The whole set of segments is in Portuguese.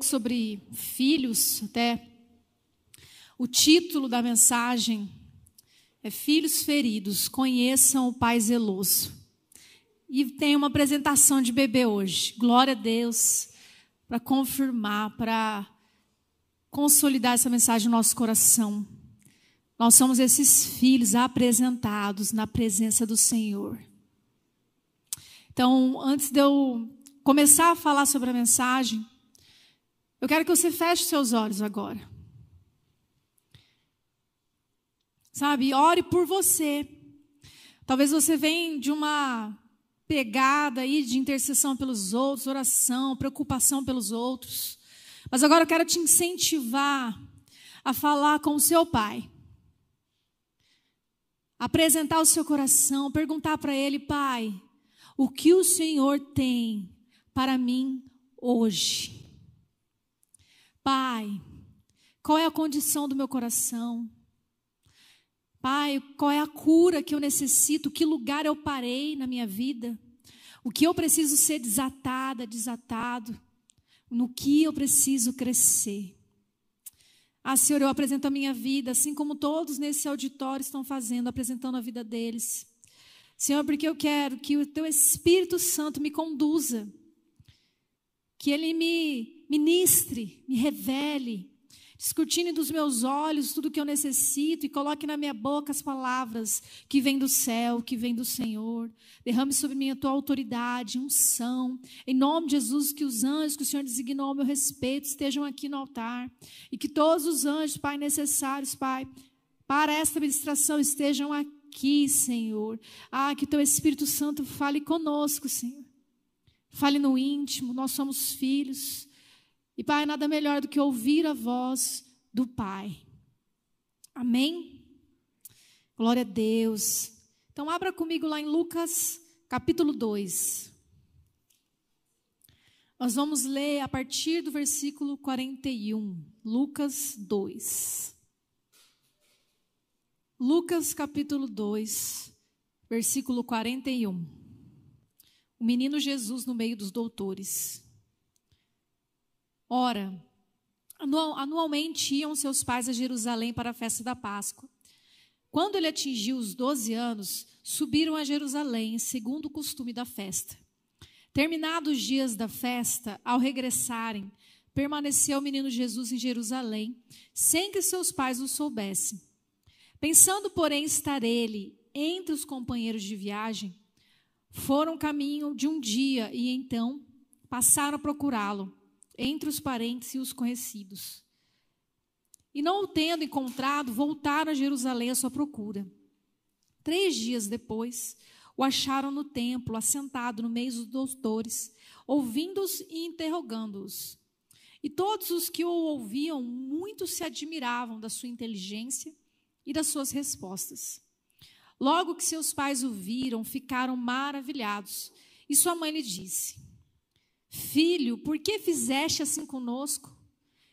Pouco sobre filhos, até. O título da mensagem é Filhos Feridos, conheçam o Pai Zeloso. E tem uma apresentação de bebê hoje. Glória a Deus, para confirmar, para consolidar essa mensagem no nosso coração. Nós somos esses filhos apresentados na presença do Senhor. Então, antes de eu começar a falar sobre a mensagem, eu quero que você feche seus olhos agora. Sabe, ore por você. Talvez você venha de uma pegada aí de intercessão pelos outros, oração, preocupação pelos outros. Mas agora eu quero te incentivar a falar com o seu pai. Apresentar o seu coração, perguntar para ele, pai, o que o Senhor tem para mim hoje. Pai, qual é a condição do meu coração? Pai, qual é a cura que eu necessito? Que lugar eu parei na minha vida? O que eu preciso ser desatada, desatado? No que eu preciso crescer? Ah, Senhor, eu apresento a minha vida, assim como todos nesse auditório estão fazendo, apresentando a vida deles. Senhor, porque eu quero que o teu Espírito Santo me conduza, que ele me ministre, me revele, escrutine dos meus olhos tudo que eu necessito e coloque na minha boca as palavras que vêm do céu, que vêm do Senhor. Derrame sobre mim a tua autoridade, unção. Em nome de Jesus, que os anjos que o Senhor designou ao meu respeito estejam aqui no altar e que todos os anjos, Pai, necessários, Pai, para esta ministração estejam aqui, Senhor. Ah, que teu Espírito Santo fale conosco, Senhor. Fale no íntimo, nós somos filhos. E, Pai, nada melhor do que ouvir a voz do Pai. Amém? Glória a Deus. Então, abra comigo lá em Lucas, capítulo 2. Nós vamos ler a partir do versículo 41. Lucas 2. Lucas capítulo 2, versículo 41. O menino Jesus no meio dos doutores. Ora, anualmente iam seus pais a Jerusalém para a festa da Páscoa. Quando ele atingiu os 12 anos, subiram a Jerusalém, segundo o costume da festa. Terminados os dias da festa, ao regressarem, permaneceu o menino Jesus em Jerusalém, sem que seus pais o soubessem. Pensando, porém, estar ele entre os companheiros de viagem, foram caminho de um dia e então passaram a procurá-lo entre os parentes e os conhecidos. E não o tendo encontrado, voltaram a Jerusalém à sua procura. Três dias depois, o acharam no templo, assentado no meio dos doutores, ouvindo-os e interrogando-os. E todos os que o ouviam, muito se admiravam da sua inteligência e das suas respostas. Logo que seus pais o viram, ficaram maravilhados. E sua mãe lhe disse: Filho, por que fizeste assim conosco?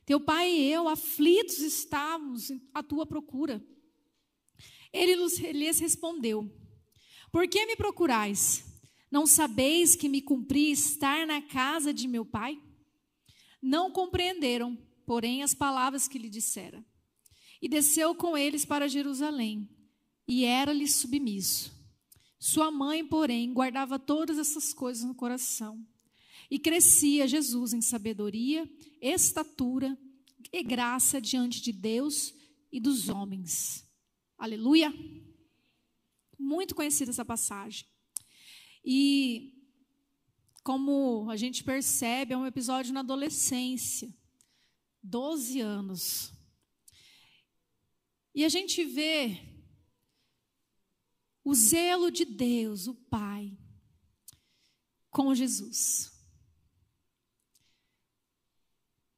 Teu pai e eu, aflitos, estávamos à tua procura. Ele lhes respondeu: Por que me procurais? Não sabeis que me cumpri estar na casa de meu pai? Não compreenderam, porém, as palavras que lhe dissera. E desceu com eles para Jerusalém, e era-lhe submisso. Sua mãe, porém, guardava todas essas coisas no coração. E crescia Jesus em sabedoria, estatura e graça diante de Deus e dos homens. Aleluia! Muito conhecida essa passagem. E como a gente percebe, é um episódio na adolescência. Doze anos. E a gente vê o zelo de Deus, o Pai, com Jesus.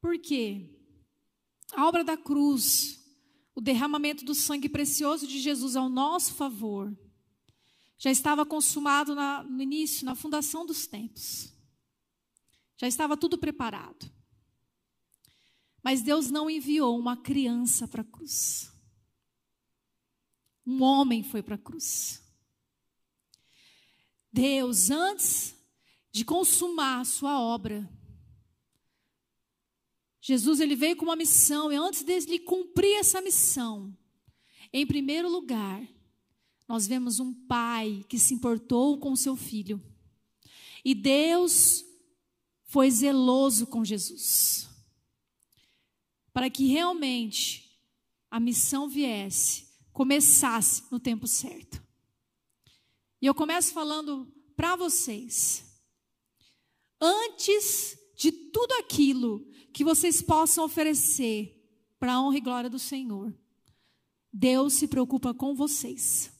Por quê? a obra da cruz, o derramamento do sangue precioso de Jesus ao nosso favor, já estava consumado na, no início, na fundação dos tempos. Já estava tudo preparado. Mas Deus não enviou uma criança para a cruz. Um homem foi para a cruz. Deus, antes de consumar a sua obra, Jesus ele veio com uma missão e antes de cumprir essa missão, em primeiro lugar, nós vemos um pai que se importou com seu filho. E Deus foi zeloso com Jesus. Para que realmente a missão viesse, começasse no tempo certo. E eu começo falando para vocês. Antes de tudo aquilo que vocês possam oferecer para a honra e glória do Senhor, Deus se preocupa com vocês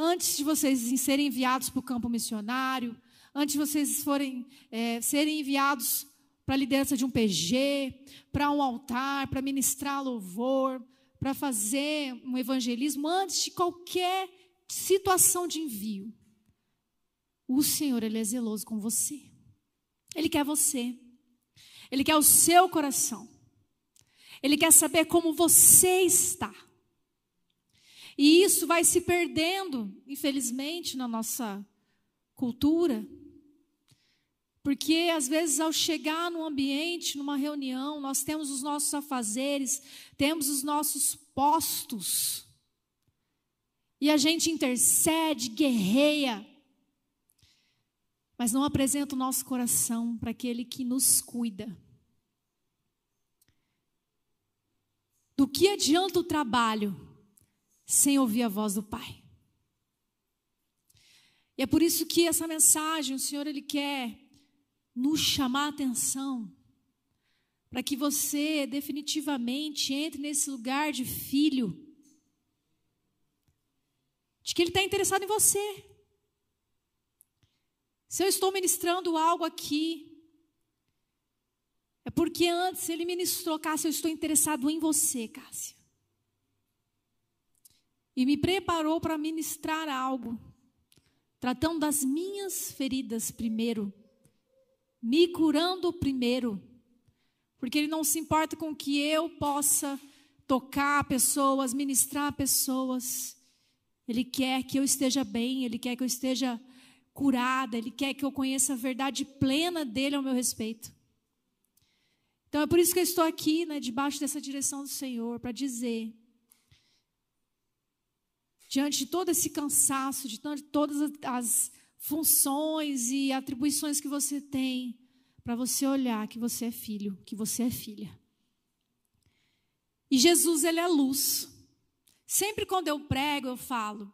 antes de vocês serem enviados para o campo missionário, antes de vocês forem, é, serem enviados para a liderança de um PG, para um altar, para ministrar louvor, para fazer um evangelismo, antes de qualquer situação de envio, o Senhor ele é zeloso com você. Ele quer você. Ele quer o seu coração. Ele quer saber como você está. E isso vai se perdendo, infelizmente, na nossa cultura. Porque às vezes ao chegar num ambiente, numa reunião, nós temos os nossos afazeres, temos os nossos postos. E a gente intercede, guerreia, mas não apresenta o nosso coração para aquele que nos cuida. Do que adianta o trabalho sem ouvir a voz do Pai. E é por isso que essa mensagem, o Senhor ele quer nos chamar a atenção para que você definitivamente entre nesse lugar de filho, de que Ele está interessado em você. Se eu estou ministrando algo aqui, é porque antes Ele ministrou, Cássio, eu estou interessado em você, Cássio e me preparou para ministrar algo, tratando das minhas feridas primeiro, me curando primeiro, porque Ele não se importa com que eu possa tocar pessoas, ministrar pessoas. Ele quer que eu esteja bem, Ele quer que eu esteja curada, Ele quer que eu conheça a verdade plena dele ao meu respeito. Então é por isso que eu estou aqui, né, debaixo dessa direção do Senhor, para dizer diante de todo esse cansaço, de todas as funções e atribuições que você tem, para você olhar que você é filho, que você é filha. E Jesus, ele é luz. Sempre quando eu prego, eu falo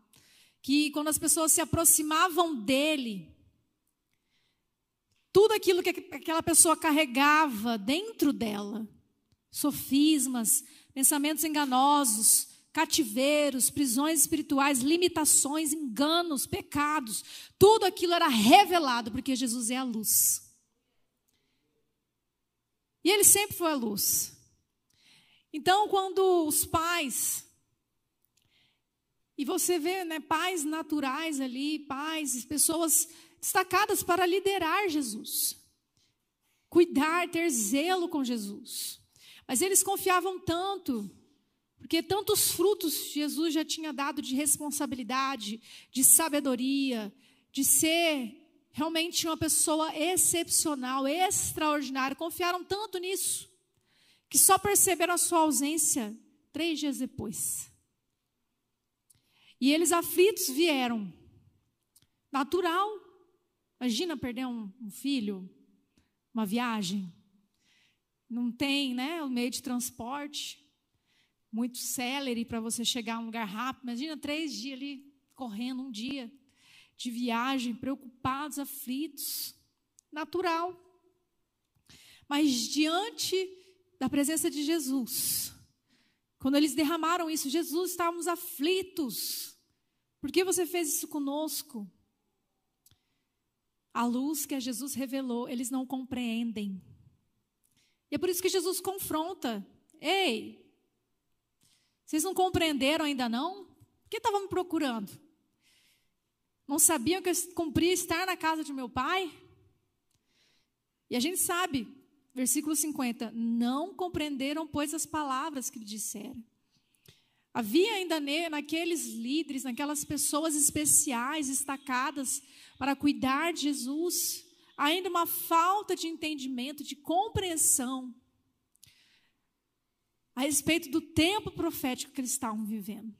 que quando as pessoas se aproximavam dele, tudo aquilo que aquela pessoa carregava dentro dela, sofismas, pensamentos enganosos, cativeiros, prisões espirituais, limitações, enganos, pecados, tudo aquilo era revelado porque Jesus é a luz. E ele sempre foi a luz. Então, quando os pais, e você vê né, pais naturais ali, pais, pessoas destacadas para liderar Jesus, cuidar, ter zelo com Jesus. Mas eles confiavam tanto porque tantos frutos Jesus já tinha dado de responsabilidade, de sabedoria, de ser realmente uma pessoa excepcional, extraordinária. Confiaram tanto nisso, que só perceberam a sua ausência três dias depois. E eles aflitos vieram. Natural. Imagina perder um, um filho, uma viagem. Não tem né, o meio de transporte muito célere para você chegar a um lugar rápido. Imagina três dias ali correndo, um dia de viagem, preocupados, aflitos. Natural. Mas diante da presença de Jesus, quando eles derramaram isso, Jesus, estávamos aflitos. Por que você fez isso conosco? A luz que a Jesus revelou, eles não compreendem. E é por isso que Jesus confronta. Ei, vocês não compreenderam ainda não? O que estavam me procurando? Não sabiam que eu cumpria estar na casa de meu pai? E a gente sabe, versículo 50, não compreenderam, pois, as palavras que lhe disseram. Havia ainda naqueles líderes, naquelas pessoas especiais, destacadas para cuidar de Jesus, ainda uma falta de entendimento, de compreensão a respeito do tempo profético que eles estavam vivendo.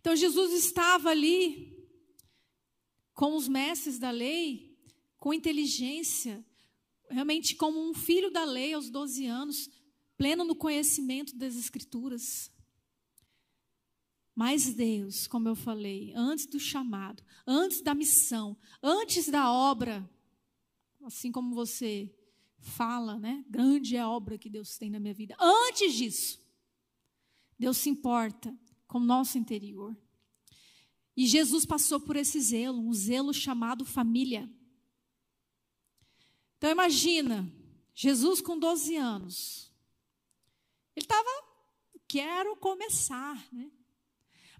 Então Jesus estava ali com os mestres da lei, com inteligência, realmente como um filho da lei aos 12 anos, pleno no conhecimento das Escrituras. Mas Deus, como eu falei, antes do chamado, antes da missão, antes da obra, assim como você fala, né? Grande é a obra que Deus tem na minha vida. Antes disso, Deus se importa com o nosso interior. E Jesus passou por esse zelo, um zelo chamado família. Então imagina, Jesus com 12 anos. Ele estava, quero começar, né?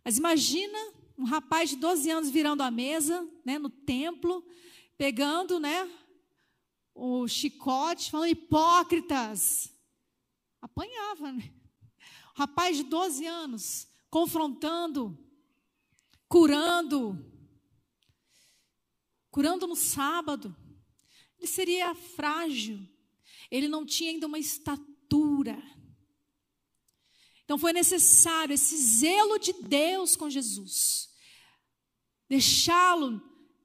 Mas imagina um rapaz de 12 anos virando a mesa, né, no templo, pegando, né, o chicote, falando hipócritas. Apanhava, né? Um rapaz de 12 anos, confrontando, curando, curando no sábado. Ele seria frágil, ele não tinha ainda uma estatura. Então foi necessário esse zelo de Deus com Jesus, deixá-lo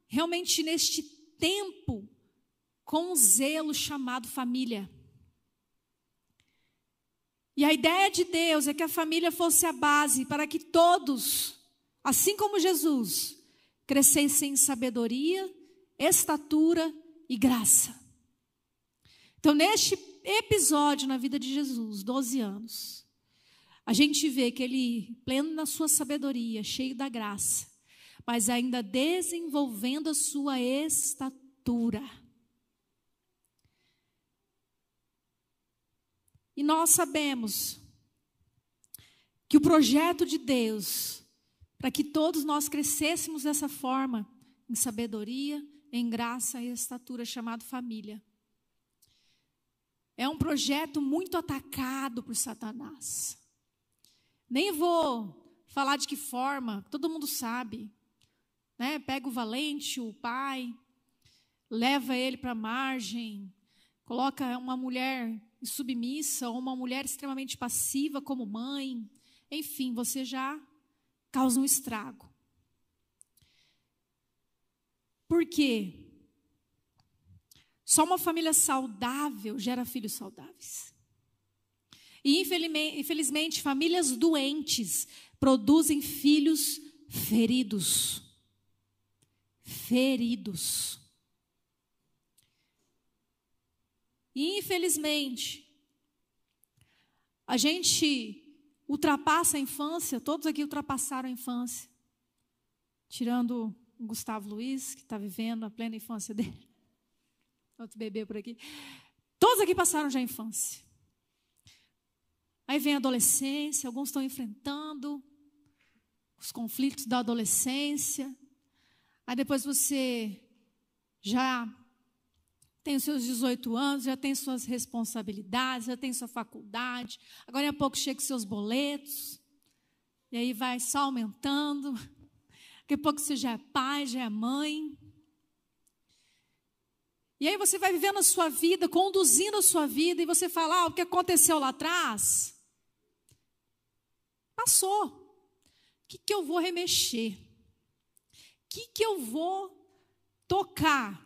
realmente neste tempo com um zelo chamado família. E a ideia de Deus é que a família fosse a base para que todos, assim como Jesus, crescessem em sabedoria, estatura e graça. Então, neste episódio na vida de Jesus, 12 anos, a gente vê que ele, pleno na sua sabedoria, cheio da graça, mas ainda desenvolvendo a sua estatura. E nós sabemos que o projeto de Deus, para que todos nós crescêssemos dessa forma, em sabedoria, em graça e estatura, chamado família, é um projeto muito atacado por Satanás. Nem vou falar de que forma, todo mundo sabe. Né? Pega o valente, o pai, leva ele para a margem, coloca uma mulher submissa ou uma mulher extremamente passiva como mãe. Enfim, você já causa um estrago. Por quê? Só uma família saudável gera filhos saudáveis. E infelizmente, famílias doentes produzem filhos feridos. Feridos. E infelizmente, a gente ultrapassa a infância, todos aqui ultrapassaram a infância. Tirando Gustavo Luiz, que está vivendo a plena infância dele. Outro bebê por aqui. Todos aqui passaram já a infância. Aí vem a adolescência, alguns estão enfrentando os conflitos da adolescência. Aí depois você já tem os seus 18 anos, já tem suas responsabilidades, já tem sua faculdade. Agora, a pouco, chega os seus boletos. E aí vai só aumentando. Daqui a pouco você já é pai, já é mãe. E aí você vai vivendo a sua vida, conduzindo a sua vida, e você fala: ah, o que aconteceu lá atrás? Passou. O que, que eu vou remexer? O que, que eu vou tocar?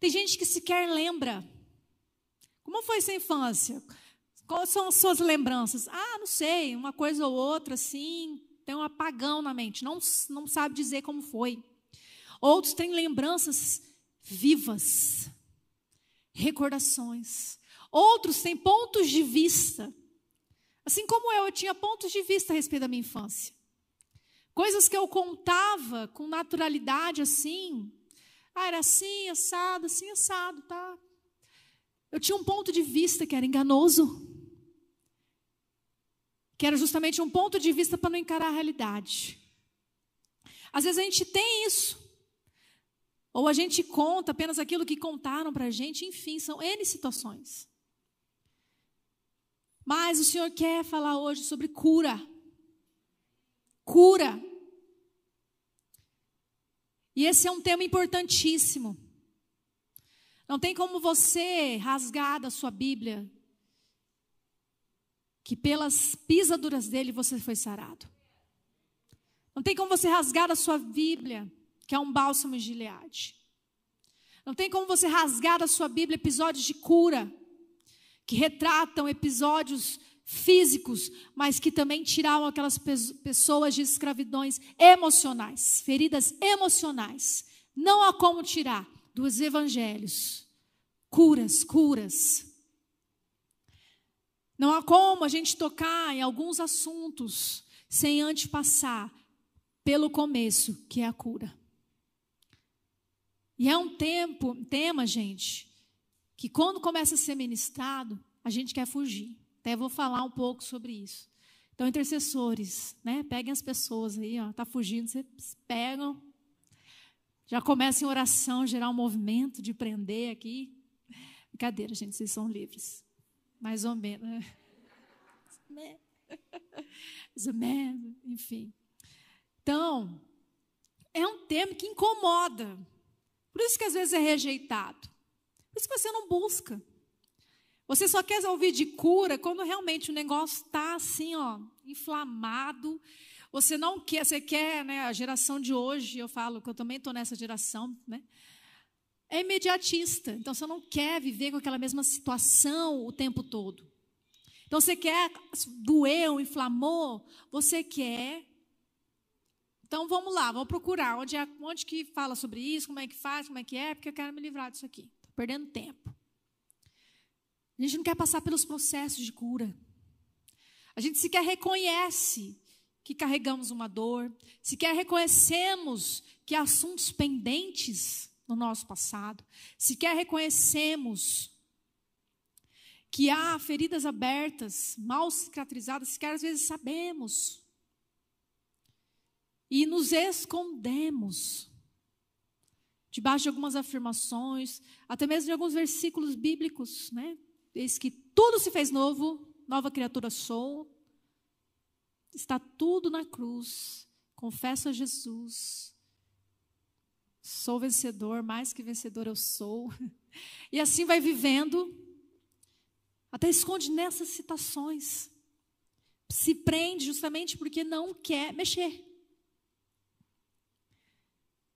Tem gente que sequer lembra. Como foi sua infância? Quais são as suas lembranças? Ah, não sei, uma coisa ou outra, assim, tem um apagão na mente, não, não sabe dizer como foi. Outros têm lembranças vivas, recordações. Outros têm pontos de vista Assim como eu, eu tinha pontos de vista a respeito da minha infância. Coisas que eu contava com naturalidade assim. Ah, era assim, assado, assim, assado, tá? Eu tinha um ponto de vista que era enganoso, que era justamente um ponto de vista para não encarar a realidade. Às vezes a gente tem isso, ou a gente conta apenas aquilo que contaram para a gente, enfim, são N situações. Mas o Senhor quer falar hoje sobre cura. Cura. E esse é um tema importantíssimo. Não tem como você rasgar da sua Bíblia que pelas pisaduras dele você foi sarado. Não tem como você rasgar da sua Bíblia que é um bálsamo de Gileade. Não tem como você rasgar da sua Bíblia episódios de cura que retratam episódios físicos, mas que também tiravam aquelas pessoas de escravidões emocionais, feridas emocionais. Não há como tirar dos evangelhos curas, curas. Não há como a gente tocar em alguns assuntos sem antes passar pelo começo, que é a cura. E é um tempo, tema, gente, que quando começa a ser ministrado, a gente quer fugir. Até vou falar um pouco sobre isso. Então, intercessores, né? Peguem as pessoas aí, ó, tá fugindo, vocês pegam. Já começa em oração, gerar um movimento de prender aqui. Brincadeira, gente, vocês são livres. Mais ou menos. Né? Mais ou menos, enfim. Então, é um tema que incomoda. Por isso que às vezes é rejeitado. Por isso que você não busca. Você só quer ouvir de cura quando realmente o negócio está assim, ó, inflamado. Você não quer, você quer, né? A geração de hoje, eu falo que eu também estou nessa geração, né? É imediatista. Então você não quer viver com aquela mesma situação o tempo todo. Então você quer, doeu, inflamou, você quer então vamos lá, vamos procurar onde, é, onde que fala sobre isso, como é que faz, como é que é, porque eu quero me livrar disso aqui. Estou perdendo tempo. A gente não quer passar pelos processos de cura. A gente sequer reconhece que carregamos uma dor, sequer reconhecemos que assuntos pendentes no nosso passado, sequer reconhecemos que há feridas abertas, mal cicatrizadas, sequer às vezes sabemos e nos escondemos debaixo de algumas afirmações, até mesmo de alguns versículos bíblicos, né? Eis que tudo se fez novo, nova criatura sou. Está tudo na cruz. Confesso a Jesus. Sou vencedor, mais que vencedor eu sou. E assim vai vivendo, até esconde nessas citações. Se prende justamente porque não quer mexer.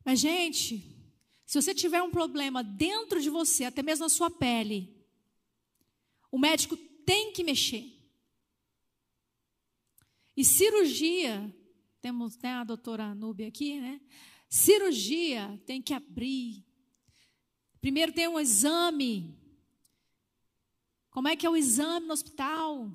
Mas, gente, se você tiver um problema dentro de você, até mesmo na sua pele, o médico tem que mexer. E cirurgia, temos né, a doutora Núbia aqui, né? Cirurgia tem que abrir. Primeiro tem um exame. Como é que é o exame no hospital?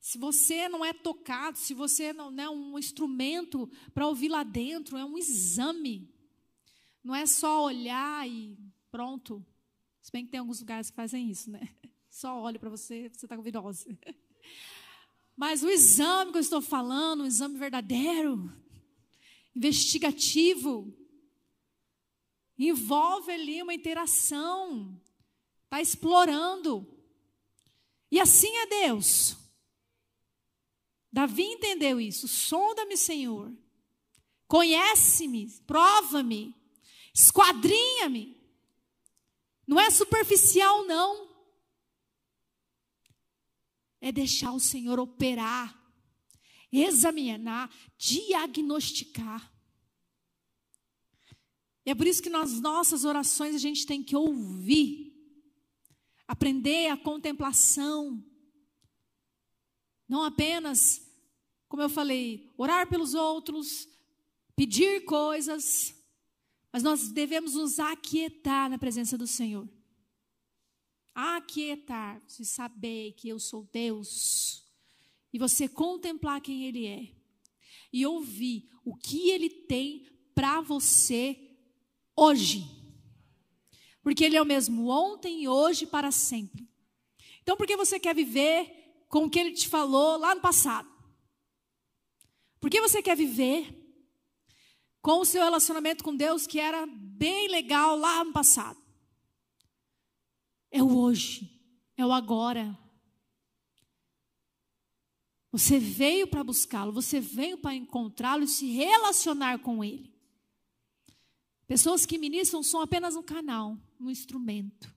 Se você não é tocado, se você não é um instrumento para ouvir lá dentro, é um exame. Não é só olhar e pronto. Se bem que tem alguns lugares que fazem isso, né? Só olha para você, você está com virose. Mas o exame que eu estou falando, um exame verdadeiro, investigativo, envolve ali uma interação, está explorando. E assim é Deus. Davi entendeu isso. Sonda-me, Senhor. Conhece-me, prova-me, esquadrinha-me. Não é superficial, não. É deixar o Senhor operar, examinar, diagnosticar. E é por isso que nas nossas orações a gente tem que ouvir, aprender a contemplação, não apenas como eu falei, orar pelos outros, pedir coisas, mas nós devemos nos aquietar na presença do Senhor. Aquietar, se saber que eu sou Deus, e você contemplar quem Ele é, e ouvir o que Ele tem para você hoje. Porque Ele é o mesmo ontem e hoje para sempre. Então, por que você quer viver com o que Ele te falou lá no passado? Por que você quer viver com o seu relacionamento com Deus que era bem legal lá no passado? É o hoje, é o agora. Você veio para buscá-lo, você veio para encontrá-lo e se relacionar com ele. Pessoas que ministram são apenas um canal, um instrumento.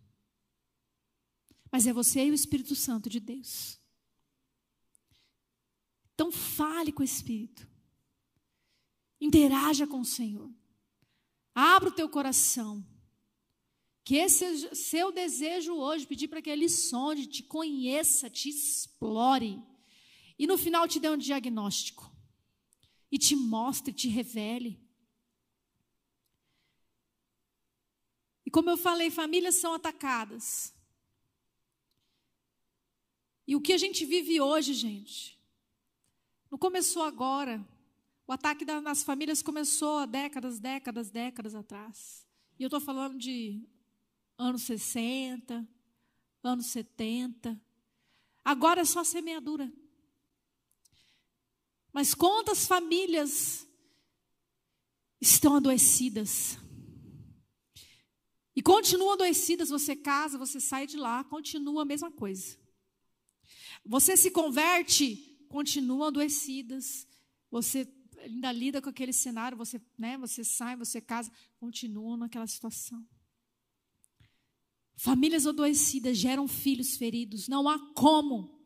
Mas é você e o Espírito Santo de Deus. Então fale com o Espírito. Interaja com o Senhor. Abra o teu coração. Que esse seja seu desejo hoje, pedir para que Ele sonde, te conheça, te explore. E no final te dê um diagnóstico. E te mostre, te revele. E como eu falei, famílias são atacadas. E o que a gente vive hoje, gente, não começou agora. O ataque nas famílias começou há décadas, décadas, décadas atrás. E eu estou falando de anos 60, anos 70. Agora é só semeadura. Mas quantas famílias estão adoecidas? E continuam adoecidas, você casa, você sai de lá, continua a mesma coisa. Você se converte, continua adoecidas. Você ainda lida com aquele cenário, você, né, você sai, você casa, continua naquela situação. Famílias adoecidas geram filhos feridos, não há como.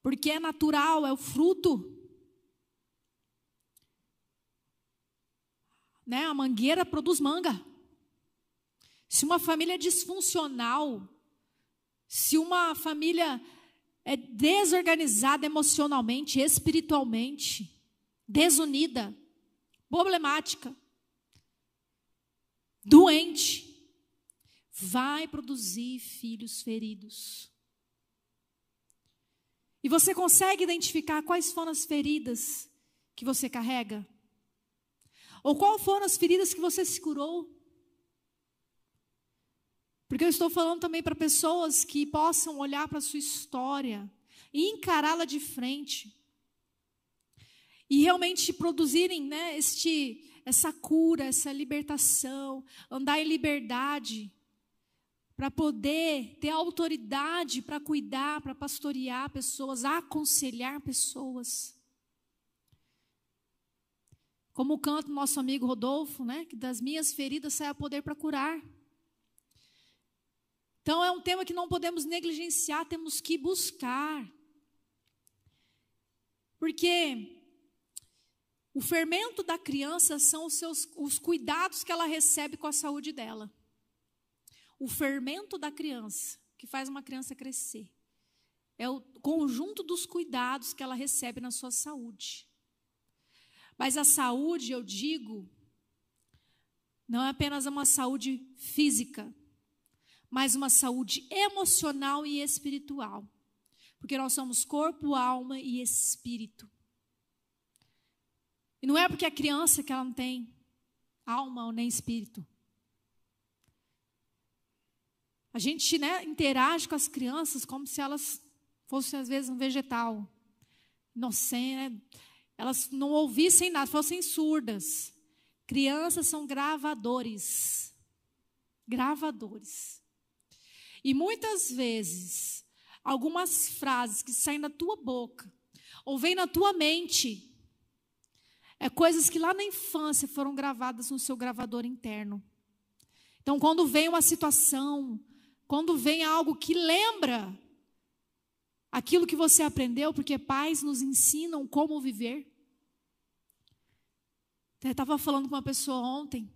Porque é natural, é o fruto. Né? A mangueira produz manga. Se uma família é disfuncional, se uma família é desorganizada emocionalmente, espiritualmente, desunida, problemática, doente, vai produzir filhos feridos. E você consegue identificar quais foram as feridas que você carrega? Ou quais foram as feridas que você se curou? Porque eu estou falando também para pessoas que possam olhar para a sua história e encará-la de frente. E realmente produzirem né, este, essa cura, essa libertação, andar em liberdade para poder ter autoridade para cuidar, para pastorear pessoas, aconselhar pessoas. Como canta o nosso amigo Rodolfo, né? Que das minhas feridas sai a poder para curar. Então é um tema que não podemos negligenciar, temos que buscar. Porque o fermento da criança são os, seus, os cuidados que ela recebe com a saúde dela o fermento da criança, que faz uma criança crescer. É o conjunto dos cuidados que ela recebe na sua saúde. Mas a saúde, eu digo, não é apenas uma saúde física, mas uma saúde emocional e espiritual. Porque nós somos corpo, alma e espírito. E não é porque a criança que ela não tem alma ou nem espírito. A gente né, interage com as crianças como se elas fossem, às vezes, um vegetal. Inocente, né? elas não ouvissem nada, fossem surdas. Crianças são gravadores. Gravadores. E muitas vezes, algumas frases que saem da tua boca, ou vêm na tua mente, é coisas que lá na infância foram gravadas no seu gravador interno. Então, quando vem uma situação, quando vem algo que lembra aquilo que você aprendeu, porque pais nos ensinam como viver. Eu estava falando com uma pessoa ontem,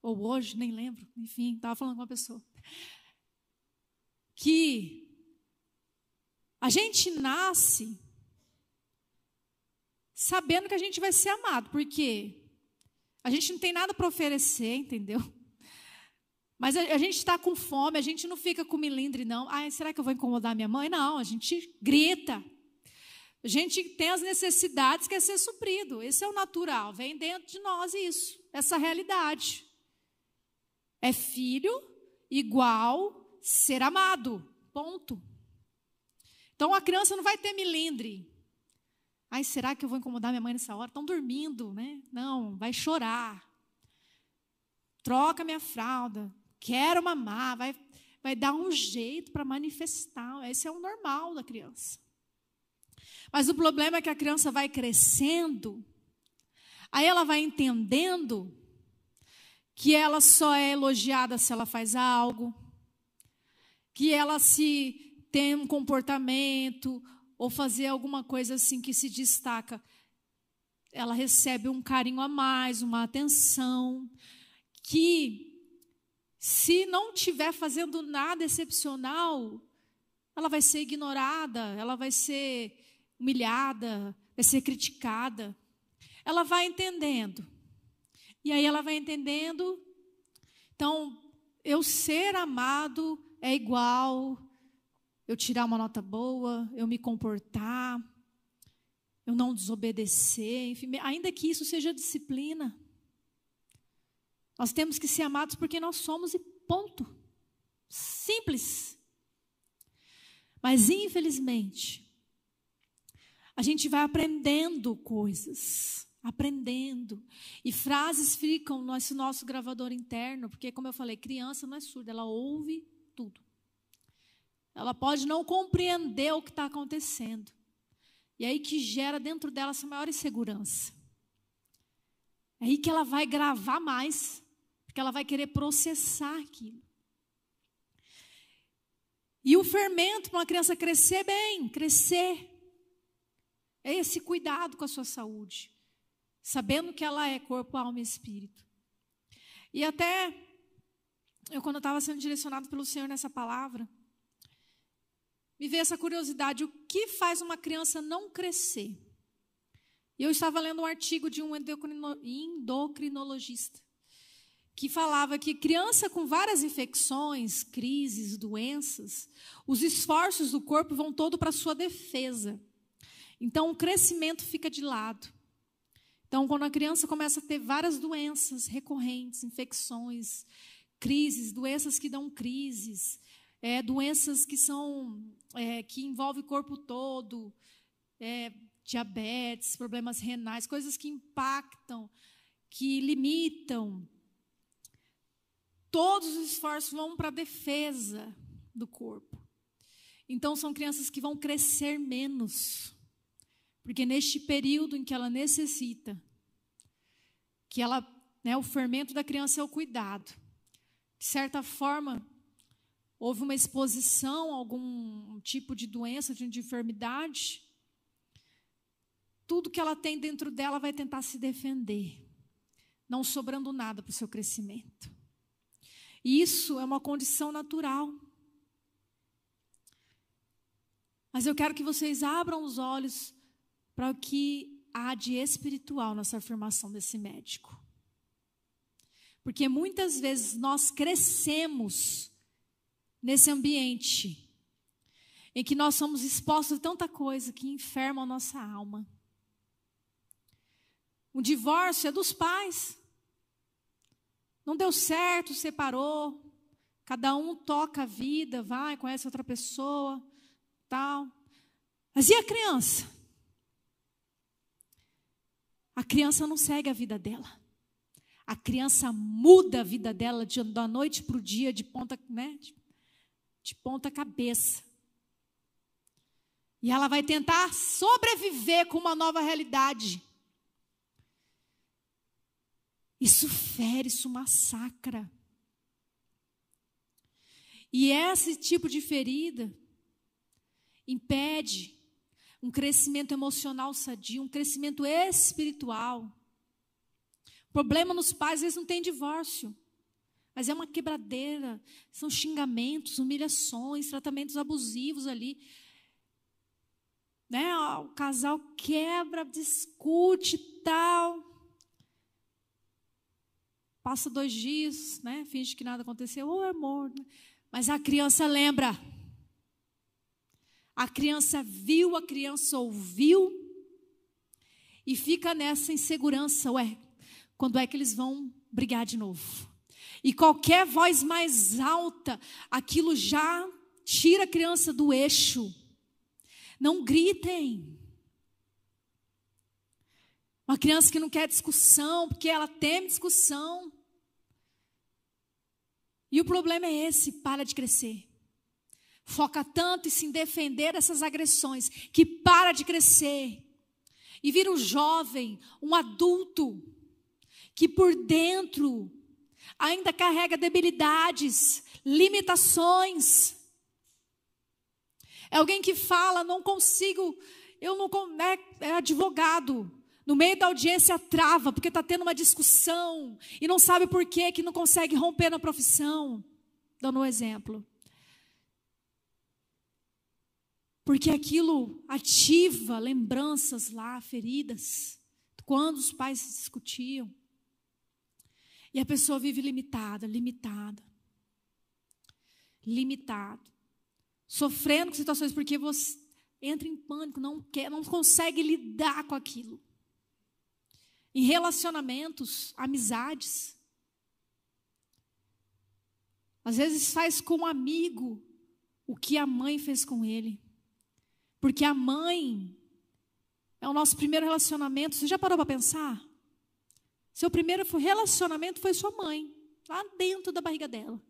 ou hoje, nem lembro, enfim, estava falando com uma pessoa, que a gente nasce sabendo que a gente vai ser amado, porque a gente não tem nada para oferecer, entendeu? Mas a, a gente está com fome, a gente não fica com milindre, não. Ai, será que eu vou incomodar minha mãe? Não, a gente grita. A gente tem as necessidades que é ser suprido. Esse é o natural, vem dentro de nós isso, essa realidade. é filho igual ser amado. Ponto. Então a criança não vai ter milindre. Ai, será que eu vou incomodar minha mãe nessa hora? Estão dormindo, né? Não, vai chorar. Troca minha fralda. Quero mamar. Vai, vai dar um jeito para manifestar. Esse é o normal da criança. Mas o problema é que a criança vai crescendo, aí ela vai entendendo que ela só é elogiada se ela faz algo, que ela se tem um comportamento ou fazer alguma coisa assim que se destaca, ela recebe um carinho a mais, uma atenção, que se não estiver fazendo nada excepcional, ela vai ser ignorada, ela vai ser humilhada, vai ser criticada. Ela vai entendendo. E aí ela vai entendendo. Então, eu ser amado é igual eu tirar uma nota boa, eu me comportar, eu não desobedecer, enfim, ainda que isso seja disciplina. Nós temos que ser amados porque nós somos e ponto. Simples. Mas, infelizmente, a gente vai aprendendo coisas, aprendendo. E frases ficam no nosso gravador interno, porque, como eu falei, criança não é surda, ela ouve tudo. Ela pode não compreender o que está acontecendo. E aí que gera dentro dela essa maior insegurança. É aí que ela vai gravar mais, porque ela vai querer processar aquilo. E o fermento para uma criança crescer bem, crescer, é esse cuidado com a sua saúde, sabendo que ela é corpo, alma e espírito. E até eu, quando estava sendo direcionado pelo Senhor nessa palavra, me veio essa curiosidade: o que faz uma criança não crescer? E eu estava lendo um artigo de um endocrinologista que falava que criança com várias infecções, crises, doenças, os esforços do corpo vão todo para sua defesa. Então o crescimento fica de lado. Então quando a criança começa a ter várias doenças recorrentes, infecções, crises, doenças que dão crises, é, doenças que são é, que envolvem o corpo todo, é, diabetes, problemas renais, coisas que impactam, que limitam. Todos os esforços vão para a defesa do corpo. Então são crianças que vão crescer menos. Porque neste período em que ela necessita, que ela, né, o fermento da criança é o cuidado. De certa forma, houve uma exposição a algum tipo de doença, de enfermidade, tudo que ela tem dentro dela vai tentar se defender, não sobrando nada para o seu crescimento. Isso é uma condição natural. Mas eu quero que vocês abram os olhos para o que há de espiritual nessa afirmação desse médico. Porque muitas vezes nós crescemos nesse ambiente em que nós somos expostos a tanta coisa que enferma a nossa alma. O divórcio é dos pais. Não deu certo, separou. Cada um toca a vida, vai, conhece outra pessoa, tal. Mas e a criança? A criança não segue a vida dela. A criança muda a vida dela de, da noite para o dia, de ponta, né, de de ponta cabeça. E ela vai tentar sobreviver com uma nova realidade. Isso fere, isso massacra. E esse tipo de ferida impede um crescimento emocional sadio, um crescimento espiritual. Problema nos pais, eles não têm divórcio. Mas é uma quebradeira, são xingamentos, humilhações, tratamentos abusivos ali. Né? O casal quebra, discute tal. Passa dois dias, né? finge que nada aconteceu. Ô, oh, amor. Mas a criança lembra. A criança viu, a criança ouviu. E fica nessa insegurança. Ué, quando é que eles vão brigar de novo? E qualquer voz mais alta, aquilo já tira a criança do eixo. Não gritem. Uma criança que não quer discussão, porque ela teme discussão. E o problema é esse: para de crescer. Foca tanto em se defender dessas agressões, que para de crescer. E vira um jovem, um adulto, que por dentro ainda carrega debilidades, limitações. É alguém que fala, não consigo, eu não é, é advogado. No meio da audiência trava, porque está tendo uma discussão e não sabe por quê, que não consegue romper na profissão. Dando um exemplo. Porque aquilo ativa lembranças lá, feridas, quando os pais se discutiam. E a pessoa vive limitada, limitada. Limitado. Sofrendo com situações porque você entra em pânico, não quer, não consegue lidar com aquilo. Em relacionamentos, amizades. Às vezes faz com um amigo o que a mãe fez com ele. Porque a mãe é o nosso primeiro relacionamento. Você já parou para pensar? Seu primeiro relacionamento foi sua mãe, lá dentro da barriga dela.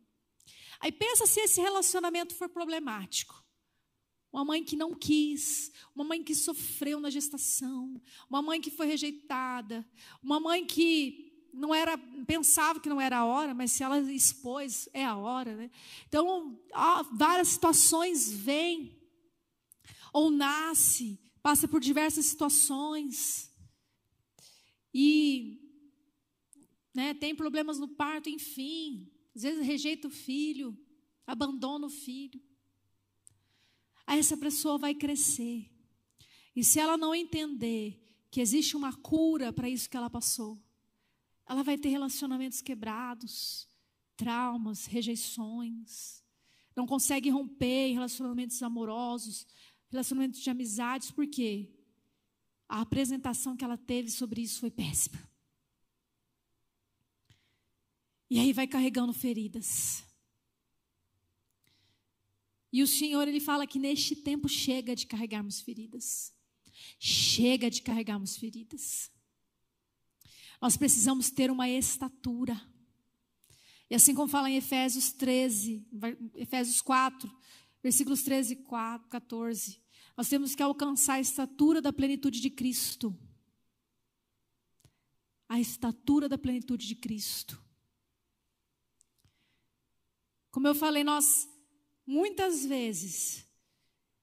Aí pensa se esse relacionamento for problemático. Uma mãe que não quis, uma mãe que sofreu na gestação, uma mãe que foi rejeitada, uma mãe que não era pensava que não era a hora, mas se ela expôs, é a hora, né? Então, várias situações vêm ou nasce, passa por diversas situações. E né, tem problemas no parto, enfim. Às vezes rejeita o filho, abandona o filho. Aí essa pessoa vai crescer. E se ela não entender que existe uma cura para isso que ela passou, ela vai ter relacionamentos quebrados, traumas, rejeições, não consegue romper relacionamentos amorosos, relacionamentos de amizades, porque a apresentação que ela teve sobre isso foi péssima. E aí vai carregando feridas. E o Senhor, Ele fala que neste tempo chega de carregarmos feridas. Chega de carregarmos feridas. Nós precisamos ter uma estatura. E assim como fala em Efésios 13, Efésios 4, versículos 13 e 14, nós temos que alcançar a estatura da plenitude de Cristo. A estatura da plenitude de Cristo. Como eu falei, nós muitas vezes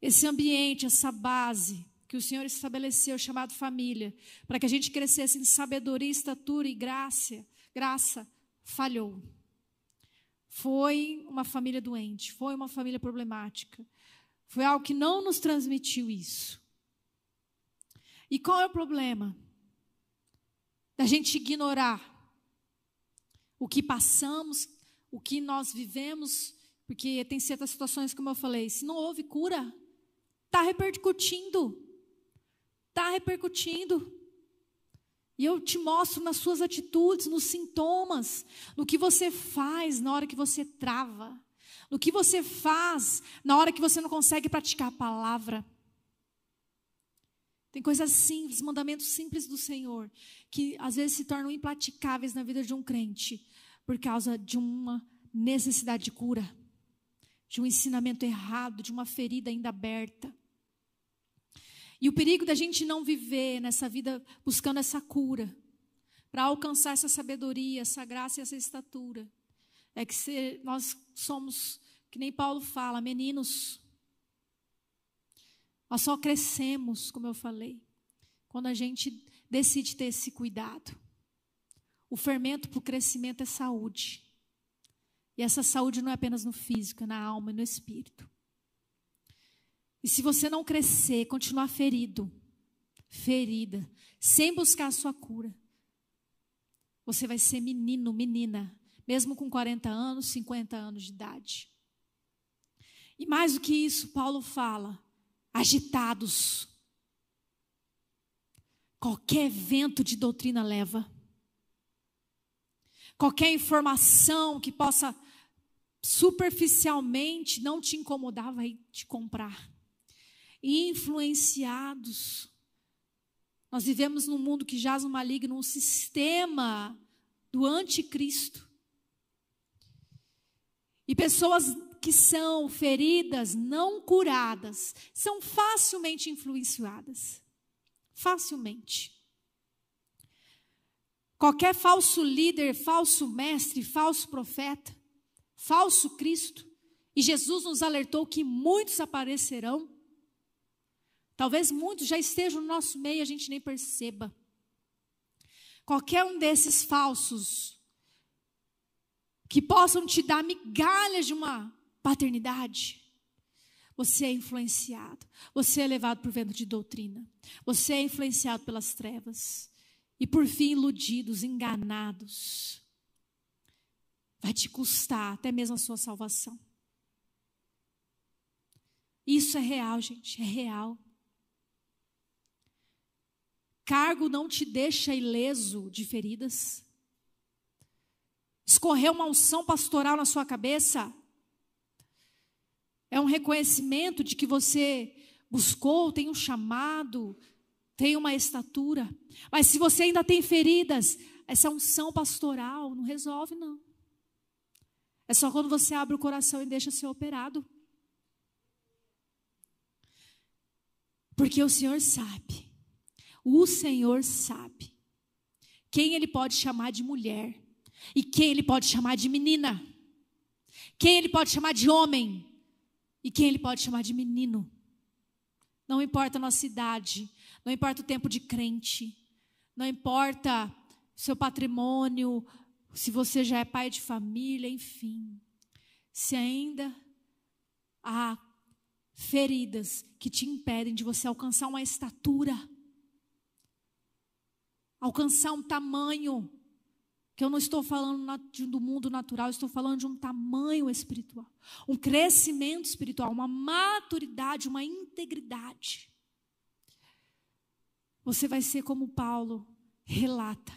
esse ambiente, essa base que o Senhor estabeleceu, chamado família, para que a gente crescesse em sabedoria, estatura e graça, graça, falhou. Foi uma família doente, foi uma família problemática. Foi algo que não nos transmitiu isso. E qual é o problema? Da gente ignorar o que passamos, o que nós vivemos, porque tem certas situações, como eu falei, se não houve cura, está repercutindo. Está repercutindo. E eu te mostro nas suas atitudes, nos sintomas, no que você faz na hora que você trava, no que você faz na hora que você não consegue praticar a palavra. Tem coisas simples, mandamentos simples do Senhor, que às vezes se tornam impraticáveis na vida de um crente, por causa de uma necessidade de cura, de um ensinamento errado, de uma ferida ainda aberta. E o perigo da gente não viver nessa vida buscando essa cura, para alcançar essa sabedoria, essa graça e essa estatura, é que se, nós somos, que nem Paulo fala, meninos. Nós só crescemos, como eu falei, quando a gente decide ter esse cuidado. O fermento para o crescimento é saúde. E essa saúde não é apenas no físico, é na alma e no espírito. E se você não crescer, continuar ferido, ferida, sem buscar a sua cura, você vai ser menino, menina, mesmo com 40 anos, 50 anos de idade. E mais do que isso, Paulo fala, agitados. Qualquer vento de doutrina leva. Qualquer informação que possa superficialmente não te incomodar, vai te comprar. Influenciados. Nós vivemos num mundo que jaz no maligno, um sistema do anticristo. E pessoas que são feridas, não curadas, são facilmente influenciadas. Facilmente. Qualquer falso líder, falso mestre, falso profeta, falso Cristo, e Jesus nos alertou que muitos aparecerão. Talvez muitos já estejam no nosso meio e a gente nem perceba. Qualquer um desses falsos que possam te dar migalhas de uma paternidade. Você é influenciado, você é levado por vento de doutrina, você é influenciado pelas trevas e por fim iludidos, enganados. Vai te custar até mesmo a sua salvação. Isso é real, gente, é real. Cargo não te deixa ileso de feridas. Escorreu uma unção pastoral na sua cabeça, é um reconhecimento de que você buscou, tem um chamado, tem uma estatura. Mas se você ainda tem feridas, essa unção pastoral não resolve, não. É só quando você abre o coração e deixa ser operado. Porque o Senhor sabe, o Senhor sabe quem Ele pode chamar de mulher e quem Ele pode chamar de menina, quem Ele pode chamar de homem e quem ele pode chamar de menino. Não importa a nossa idade, não importa o tempo de crente, não importa seu patrimônio, se você já é pai de família, enfim. Se ainda há feridas que te impedem de você alcançar uma estatura, alcançar um tamanho, que eu não estou falando do mundo natural, estou falando de um tamanho espiritual, um crescimento espiritual, uma maturidade, uma integridade. Você vai ser como Paulo relata: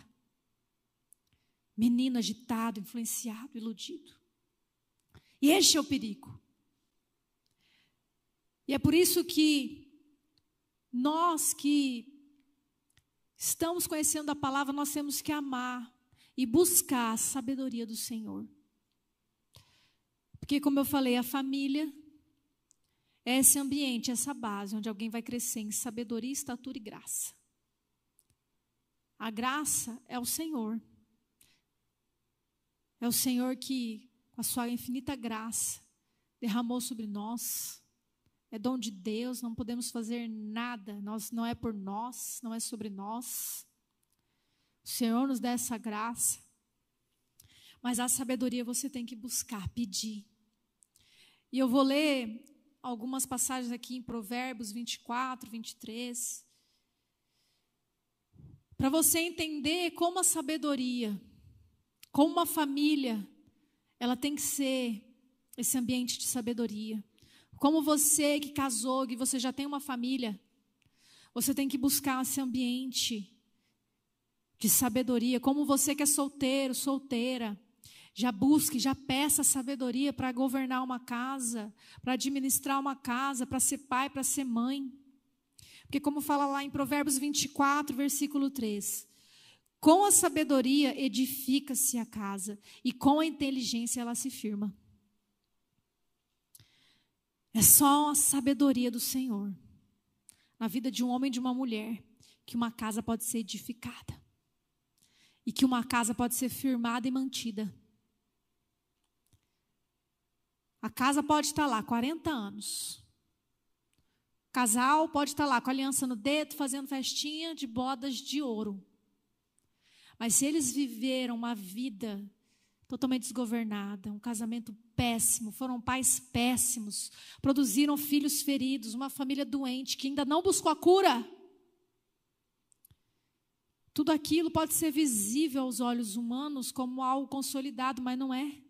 menino agitado, influenciado, iludido. E este é o perigo. E é por isso que nós que estamos conhecendo a palavra, nós temos que amar e buscar a sabedoria do Senhor. Porque, como eu falei, a família é esse ambiente, essa base, onde alguém vai crescer em sabedoria, estatura e graça. A graça é o Senhor. É o Senhor que, com a sua infinita graça, derramou sobre nós. É dom de Deus, não podemos fazer nada, nós, não é por nós, não é sobre nós. O Senhor nos dá essa graça. Mas a sabedoria você tem que buscar, pedir. E eu vou ler algumas passagens aqui em Provérbios 24, 23. Para você entender como a sabedoria, como uma família, ela tem que ser esse ambiente de sabedoria. Como você que casou, que você já tem uma família, você tem que buscar esse ambiente de sabedoria. Como você que é solteiro, solteira, já busque, já peça sabedoria para governar uma casa, para administrar uma casa, para ser pai, para ser mãe. Porque, como fala lá em Provérbios 24, versículo 3: Com a sabedoria edifica-se a casa, e com a inteligência ela se firma. É só a sabedoria do Senhor, na vida de um homem e de uma mulher, que uma casa pode ser edificada e que uma casa pode ser firmada e mantida. A casa pode estar lá 40 anos. Casal pode estar lá com aliança no dedo, fazendo festinha de bodas de ouro. Mas se eles viveram uma vida totalmente desgovernada, um casamento péssimo, foram pais péssimos, produziram filhos feridos, uma família doente que ainda não buscou a cura, tudo aquilo pode ser visível aos olhos humanos como algo consolidado, mas não é.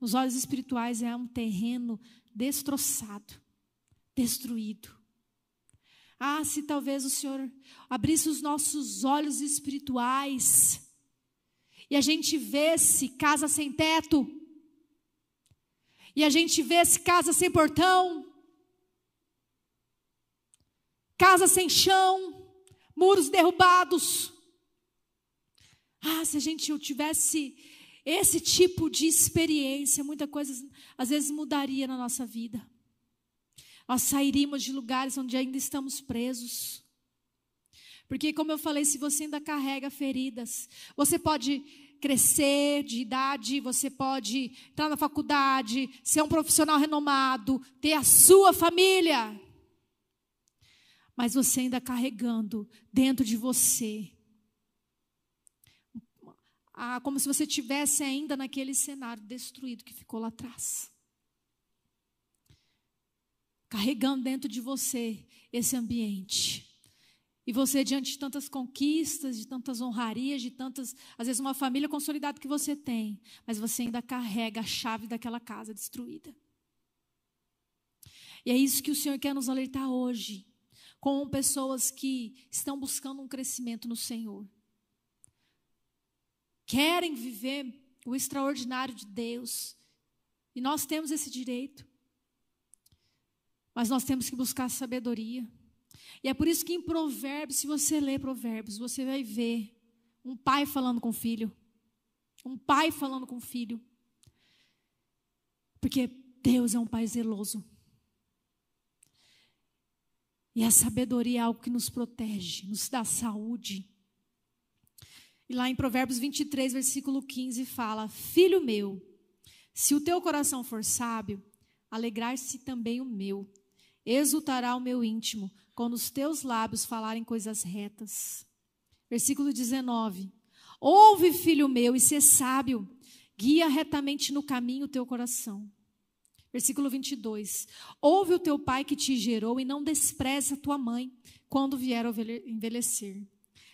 Nos olhos espirituais é um terreno destroçado, destruído. Ah, se talvez o Senhor abrisse os nossos olhos espirituais E a gente vê-se casa sem teto. E a gente vê-se casa sem portão. Casa sem chão. Muros derrubados. Ah, se a gente tivesse esse tipo de experiência, muita coisa às vezes mudaria na nossa vida. Nós sairíamos de lugares onde ainda estamos presos. Porque, como eu falei, se você ainda carrega feridas, você pode crescer de idade, você pode entrar na faculdade, ser um profissional renomado, ter a sua família. Mas você ainda carregando dentro de você ah, como se você tivesse ainda naquele cenário destruído que ficou lá atrás. Carregando dentro de você esse ambiente. E você, diante de tantas conquistas, de tantas honrarias, de tantas, às vezes, uma família consolidada que você tem, mas você ainda carrega a chave daquela casa destruída. E é isso que o Senhor quer nos alertar hoje, com pessoas que estão buscando um crescimento no Senhor querem viver o extraordinário de Deus. E nós temos esse direito. Mas nós temos que buscar sabedoria. E é por isso que em Provérbios, se você ler Provérbios, você vai ver um pai falando com o filho. Um pai falando com o filho. Porque Deus é um pai zeloso. E a sabedoria é algo que nos protege, nos dá saúde. E lá em Provérbios 23, versículo 15, fala: Filho meu, se o teu coração for sábio, alegrar-se também o meu. Exultará o meu íntimo, quando os teus lábios falarem coisas retas. Versículo 19: Ouve, filho meu, e se sábio, guia retamente no caminho o teu coração. Versículo 22. Ouve o teu pai que te gerou e não despreze a tua mãe quando vier envelhecer.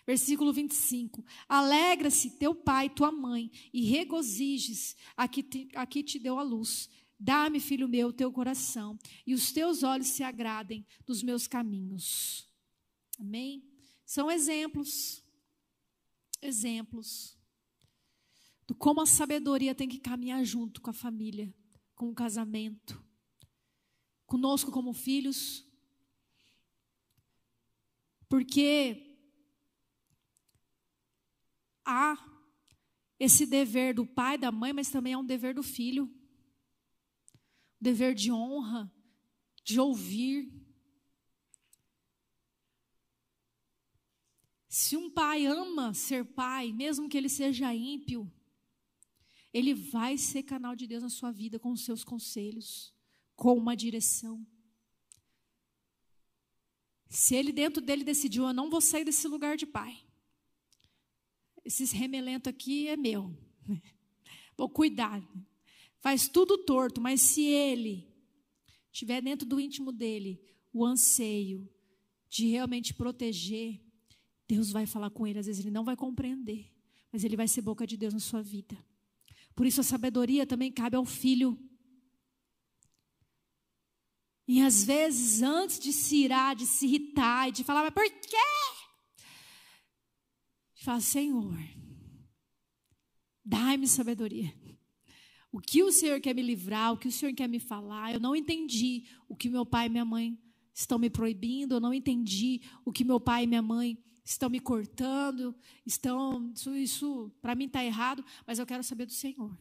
Versículo 25: Alegra-se teu pai tua mãe, e regozijes a que, te, a que te deu a luz. Dá-me, filho meu, o teu coração, e os teus olhos se agradem dos meus caminhos. Amém? São exemplos, exemplos, do como a sabedoria tem que caminhar junto com a família, com o casamento, conosco como filhos. Porque há esse dever do pai, da mãe, mas também há um dever do filho. Dever de honra, de ouvir. Se um pai ama ser pai, mesmo que ele seja ímpio, ele vai ser canal de Deus na sua vida com os seus conselhos, com uma direção. Se ele dentro dele decidiu, eu não vou sair desse lugar de pai esses remelentos aqui é meu. Vou cuidar. Faz tudo torto, mas se ele tiver dentro do íntimo dele o anseio de realmente proteger, Deus vai falar com ele. Às vezes ele não vai compreender, mas ele vai ser boca de Deus na sua vida. Por isso a sabedoria também cabe ao filho. E às vezes, antes de se irar, de se irritar e de falar, mas por quê? Fala, Senhor, dai-me sabedoria. O que o Senhor quer me livrar, o que o Senhor quer me falar, eu não entendi o que meu pai e minha mãe estão me proibindo, eu não entendi o que meu pai e minha mãe estão me cortando, estão isso, isso para mim está errado, mas eu quero saber do Senhor.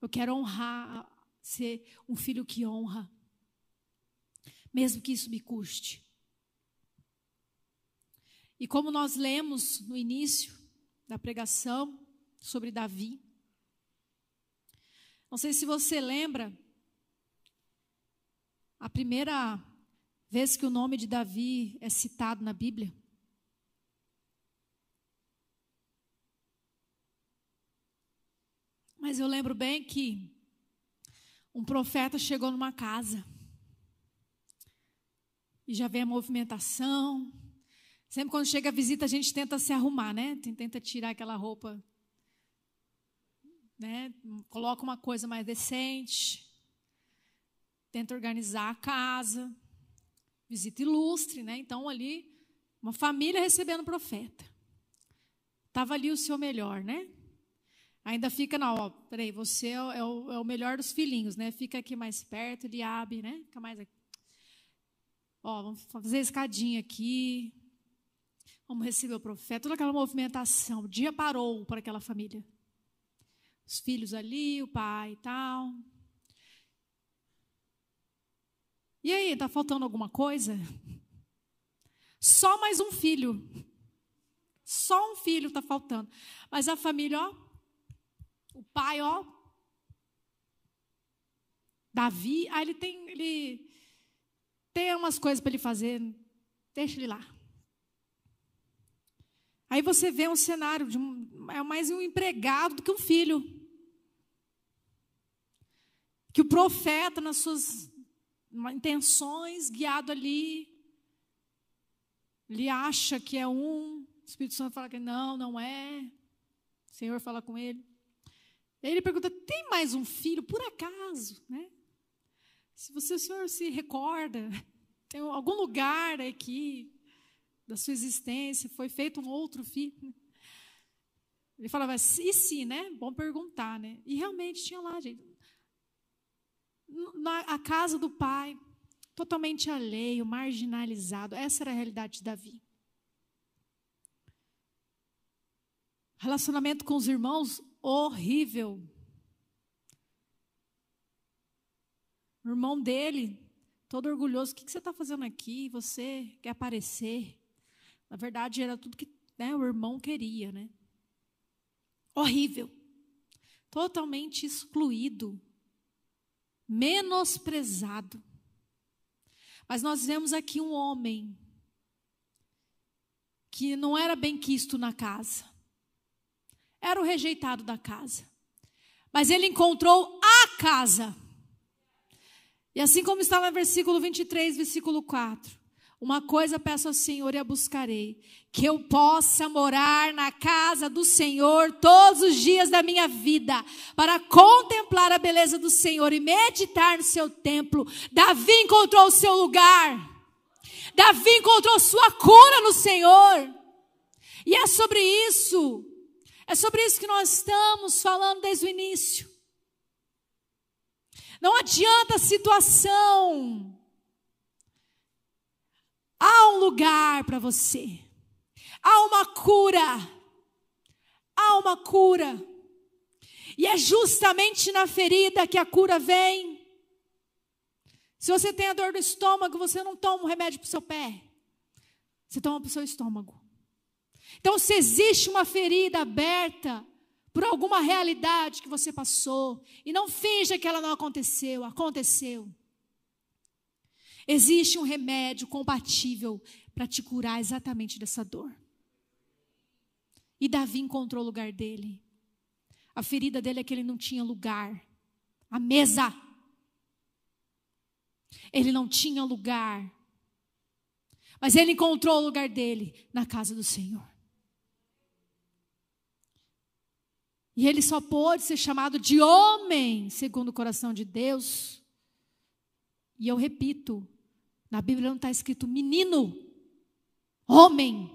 Eu quero honrar, ser um filho que honra, mesmo que isso me custe. E como nós lemos no início da pregação sobre Davi, não sei se você lembra, a primeira vez que o nome de Davi é citado na Bíblia. Mas eu lembro bem que um profeta chegou numa casa e já vê a movimentação, Sempre quando chega a visita, a gente tenta se arrumar, né? Tenta tirar aquela roupa, né? Coloca uma coisa mais decente, tenta organizar a casa, visita ilustre, né? Então ali, uma família recebendo o profeta. Tava ali o seu melhor, né? Ainda fica, não, ó, peraí, você é o, é, o, é o, melhor dos filhinhos, né? Fica aqui mais perto, ele abre, né? Fica mais aqui. Ó, vamos fazer a escadinha aqui. Vamos receber o profeta. Toda aquela movimentação. O dia parou para aquela família. Os filhos ali, o pai e tal. E aí, está faltando alguma coisa? Só mais um filho. Só um filho está faltando. Mas a família, ó, o pai, ó, Davi, aí ele tem, ele tem umas coisas para ele fazer, deixa ele lá. Aí você vê um cenário de um, é mais um empregado do que um filho. Que o profeta, nas suas intenções, guiado ali, ele acha que é um, o Espírito Santo fala que não, não é. O Senhor fala com ele. Aí ele pergunta: tem mais um filho, por acaso? Né? Se você, o senhor se recorda, tem algum lugar aqui da sua existência, foi feito um outro filho. Ele falava, e sim, né? Bom perguntar, né? E realmente tinha lá, gente. Na a casa do pai, totalmente alheio, marginalizado. Essa era a realidade de Davi. Relacionamento com os irmãos horrível. O irmão dele, todo orgulhoso, o que você está fazendo aqui? Você quer aparecer? Na verdade, era tudo que né, o irmão queria, né? Horrível. Totalmente excluído. Menosprezado. Mas nós vemos aqui um homem que não era bem quisto na casa era o rejeitado da casa. Mas ele encontrou a casa. E assim como está no versículo 23, versículo 4. Uma coisa peço ao Senhor e a buscarei: que eu possa morar na casa do Senhor todos os dias da minha vida, para contemplar a beleza do Senhor e meditar no seu templo. Davi encontrou o seu lugar, Davi encontrou sua cura no Senhor, e é sobre isso é sobre isso que nós estamos falando desde o início. Não adianta a situação. Há um lugar para você. Há uma cura. Há uma cura. E é justamente na ferida que a cura vem. Se você tem a dor do estômago, você não toma um remédio para o seu pé. Você toma para o seu estômago. Então, se existe uma ferida aberta por alguma realidade que você passou, e não finja que ela não aconteceu, aconteceu. Existe um remédio compatível para te curar exatamente dessa dor. E Davi encontrou o lugar dele. A ferida dele é que ele não tinha lugar. A mesa. Ele não tinha lugar. Mas ele encontrou o lugar dele na casa do Senhor. E ele só pôde ser chamado de homem, segundo o coração de Deus. E eu repito, na Bíblia não está escrito menino, homem.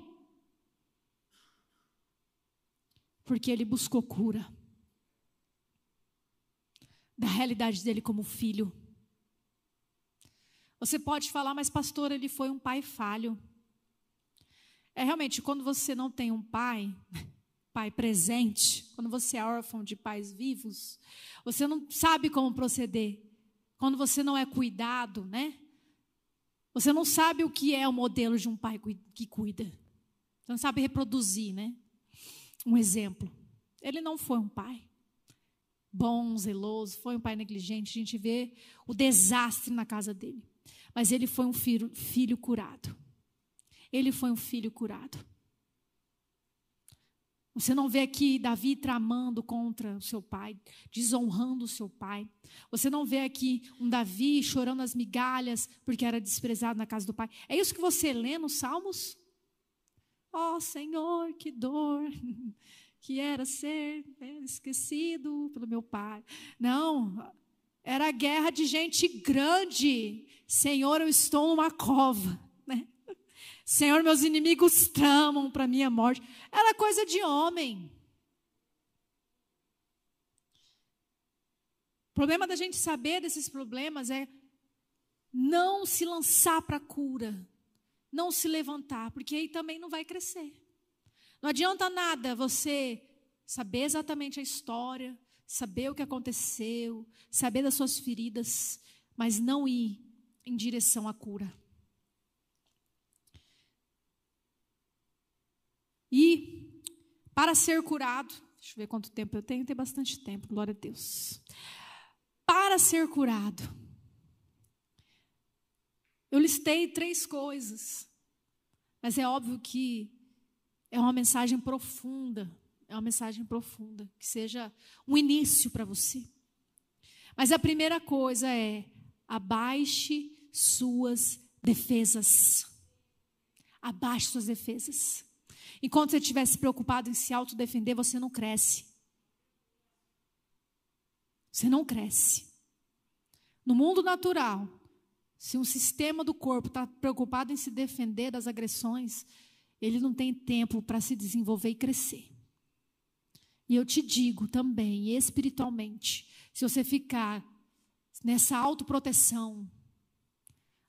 Porque ele buscou cura da realidade dele como filho. Você pode falar, mas pastor, ele foi um pai falho. É realmente, quando você não tem um pai, pai presente, quando você é órfão de pais vivos, você não sabe como proceder. Quando você não é cuidado, né? Você não sabe o que é o modelo de um pai que cuida. Você não sabe reproduzir, né? Um exemplo. Ele não foi um pai bom, zeloso, foi um pai negligente. A gente vê o desastre na casa dele. Mas ele foi um filho, filho curado. Ele foi um filho curado. Você não vê aqui Davi tramando contra o seu pai, desonrando o seu pai. Você não vê aqui um Davi chorando as migalhas porque era desprezado na casa do pai. É isso que você lê nos Salmos? Oh, Senhor, que dor que era ser esquecido pelo meu pai. Não, era guerra de gente grande. Senhor, eu estou numa cova. Senhor, meus inimigos tramam para minha morte. Era coisa de homem. O problema da gente saber desses problemas é não se lançar para a cura, não se levantar, porque aí também não vai crescer. Não adianta nada você saber exatamente a história, saber o que aconteceu, saber das suas feridas, mas não ir em direção à cura. E para ser curado, deixa eu ver quanto tempo eu tenho, tem bastante tempo, glória a Deus. Para ser curado, eu listei três coisas, mas é óbvio que é uma mensagem profunda, é uma mensagem profunda, que seja um início para você. Mas a primeira coisa é abaixe suas defesas. Abaixe suas defesas. Enquanto você estiver preocupado em se autodefender, você não cresce. Você não cresce. No mundo natural, se um sistema do corpo está preocupado em se defender das agressões, ele não tem tempo para se desenvolver e crescer. E eu te digo também, espiritualmente, se você ficar nessa autoproteção,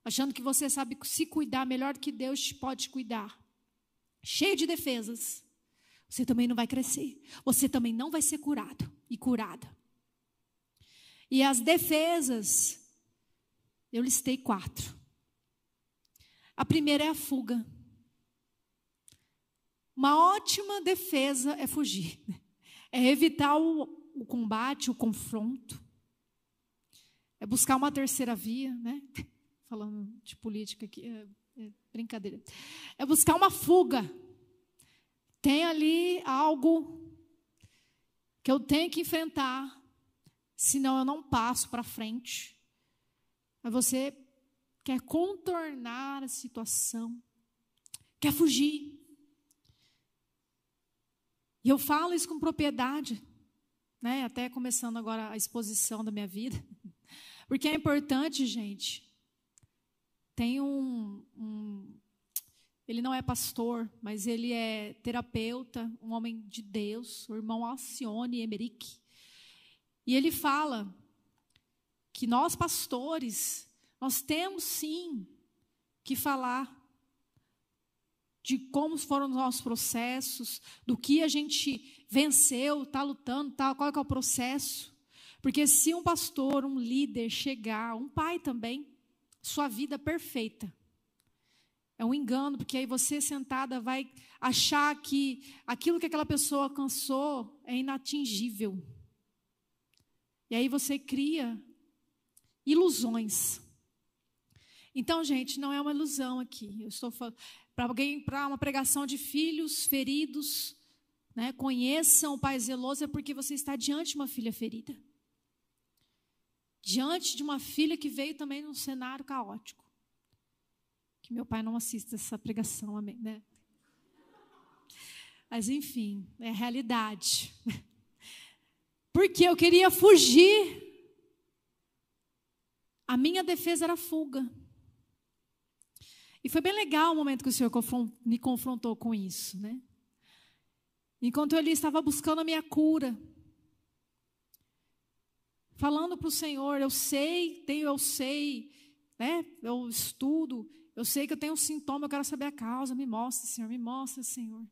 achando que você sabe se cuidar melhor que Deus te pode cuidar, cheio de defesas, você também não vai crescer. Você também não vai ser curado e curada. E as defesas, eu listei quatro. A primeira é a fuga. Uma ótima defesa é fugir, é evitar o, o combate, o confronto, é buscar uma terceira via, né? Falando de política aqui, é, brincadeira. É buscar uma fuga. Tem ali algo que eu tenho que enfrentar, senão eu não passo para frente. Mas você quer contornar a situação, quer fugir. E eu falo isso com propriedade, né? até começando agora a exposição da minha vida, porque é importante, gente. Tem um, um ele não é pastor, mas ele é terapeuta, um homem de Deus, o irmão Alcione Emerick. E ele fala que nós pastores, nós temos sim que falar de como foram os nossos processos, do que a gente venceu, está lutando, tá, qual é, é o processo. Porque se um pastor, um líder chegar, um pai também, sua vida perfeita, é um engano, porque aí você sentada vai achar que aquilo que aquela pessoa alcançou é inatingível. E aí você cria ilusões. Então, gente, não é uma ilusão aqui. Eu estou falando para alguém para uma pregação de filhos feridos, né? Conheçam o Pai zeloso é porque você está diante de uma filha ferida. Diante de uma filha que veio também num cenário caótico. Que meu pai não assista essa pregação, amém, né? Mas enfim, é realidade. Porque eu queria fugir. A minha defesa era fuga. E foi bem legal o momento que o Senhor me confrontou com isso, né? Enquanto ele estava buscando a minha cura, falando para o Senhor, eu sei, tenho, eu sei, né? Eu estudo, eu sei que eu tenho um sintoma, eu quero saber a causa, me mostra, Senhor, me mostra, Senhor.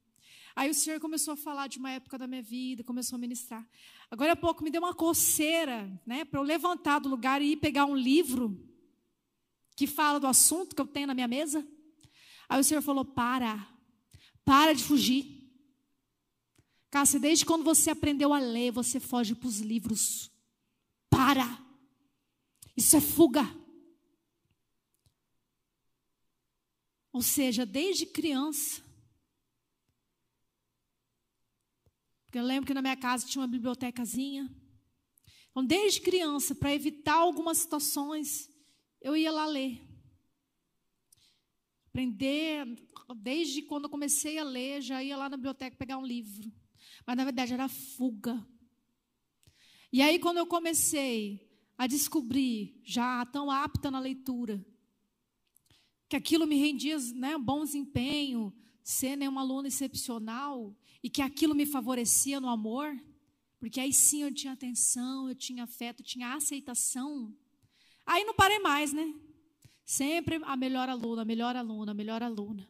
Aí o Senhor começou a falar de uma época da minha vida, começou a ministrar. Agora há pouco me deu uma coceira, né, para eu levantar do lugar e ir pegar um livro que fala do assunto que eu tenho na minha mesa. Aí o Senhor falou: para, para de fugir. Cássia, desde quando você aprendeu a ler, você foge para os livros. Para. Isso é fuga. Ou seja, desde criança. Porque eu lembro que na minha casa tinha uma bibliotecazinha. Então, desde criança, para evitar algumas situações, eu ia lá ler. Aprender, desde quando eu comecei a ler, já ia lá na biblioteca pegar um livro. Mas na verdade era fuga. E aí, quando eu comecei a descobrir, já tão apta na leitura, que aquilo me rendia né, um bom desempenho, ser né, uma aluna excepcional, e que aquilo me favorecia no amor, porque aí sim eu tinha atenção, eu tinha afeto, eu tinha aceitação. Aí não parei mais, né? Sempre a melhor aluna, a melhor aluna, a melhor aluna.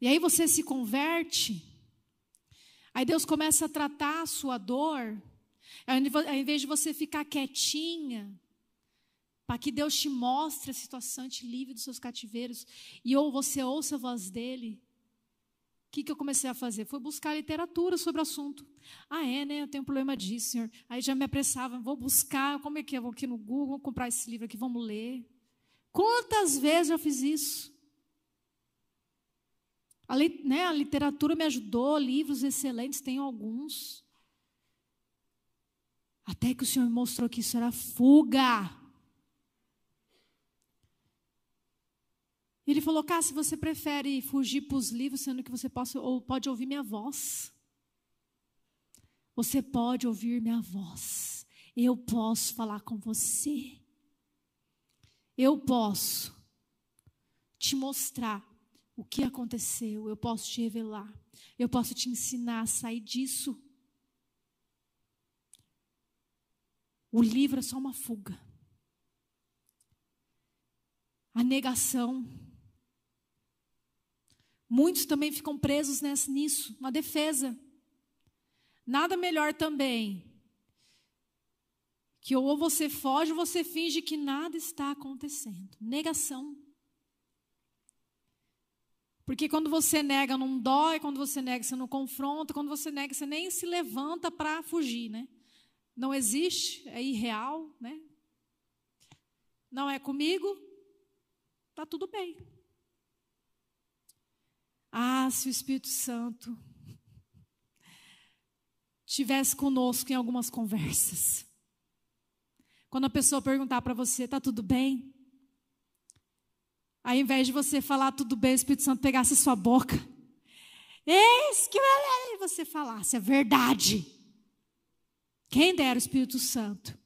E aí você se converte, aí Deus começa a tratar a sua dor, ao invés de você ficar quietinha, para que Deus te mostre a situação, te livre dos seus cativeiros, e ou você ouça a voz dele, que, que eu comecei a fazer? Foi buscar literatura sobre o assunto. Ah, é, né? Eu tenho um problema disso, senhor. Aí já me apressava, vou buscar, como é que é? Vou aqui no Google, vou comprar esse livro aqui, vamos ler. Quantas vezes eu fiz isso? A, né, a literatura me ajudou, livros excelentes, tenho alguns. Até que o Senhor mostrou que isso era fuga. Ele falou, Cássia, você prefere fugir para os livros, sendo que você possa, ou pode ouvir minha voz? Você pode ouvir minha voz. Eu posso falar com você. Eu posso te mostrar o que aconteceu. Eu posso te revelar. Eu posso te ensinar a sair disso. O livro é só uma fuga. A negação Muitos também ficam presos nessa, nisso, uma defesa. Nada melhor também que ou você foge ou você finge que nada está acontecendo. Negação. Porque quando você nega, não dói, quando você nega, você não confronta, quando você nega, você nem se levanta para fugir, né? Não existe, é irreal, né? Não é comigo, tá tudo bem. Ah, se o Espírito Santo tivesse conosco em algumas conversas. Quando a pessoa perguntar para você, tá tudo bem? Ao invés de você falar tudo bem, o Espírito Santo pegasse sua boca. Eis que você falasse a verdade. Quem dera o Espírito Santo.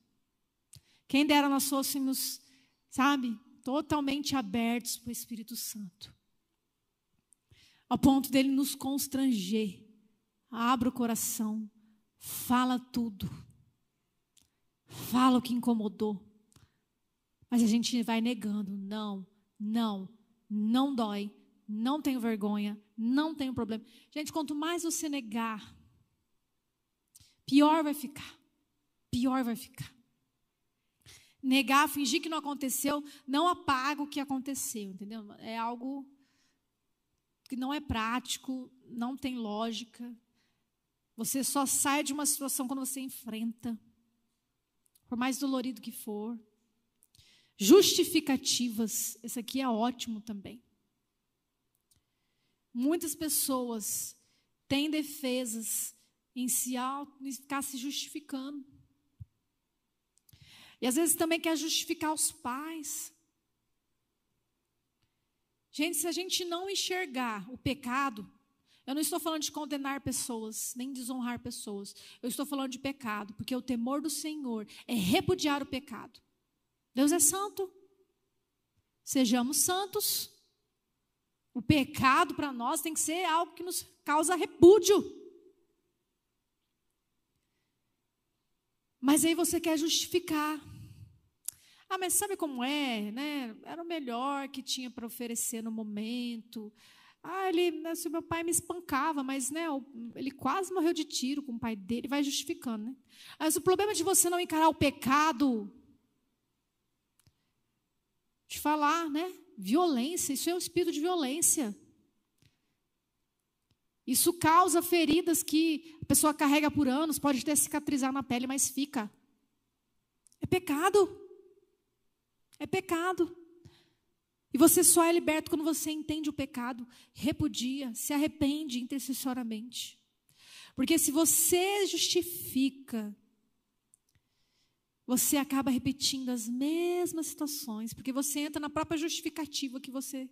Quem dera nós fôssemos, sabe, totalmente abertos para o Espírito Santo ao ponto dele nos constranger. Abra o coração, fala tudo, fala o que incomodou. Mas a gente vai negando: não, não, não dói, não tenho vergonha, não tenho problema. Gente, quanto mais você negar, pior vai ficar. Pior vai ficar. Negar, fingir que não aconteceu, não apaga o que aconteceu, entendeu? É algo que não é prático, não tem lógica. Você só sai de uma situação quando você enfrenta, por mais dolorido que for. Justificativas, esse aqui é ótimo também. Muitas pessoas têm defesas em se em ficar se justificando. E às vezes também quer justificar os pais. Gente, se a gente não enxergar o pecado, eu não estou falando de condenar pessoas, nem desonrar pessoas. Eu estou falando de pecado, porque o temor do Senhor é repudiar o pecado. Deus é santo. Sejamos santos. O pecado para nós tem que ser algo que nos causa repúdio. Mas aí você quer justificar. Ah, mas sabe como é, né? Era o melhor que tinha para oferecer no momento. Ah, ele, assim, meu pai me espancava, mas né, ele quase morreu de tiro com o pai dele, vai justificando, né? Mas o problema de você não encarar o pecado, de falar, né? Violência, isso é o espírito de violência. Isso causa feridas que a pessoa carrega por anos, pode até cicatrizar na pele, mas fica. É pecado. É pecado. E você só é liberto quando você entende o pecado, repudia, se arrepende intercessoriamente. Porque se você justifica, você acaba repetindo as mesmas situações, porque você entra na própria justificativa que você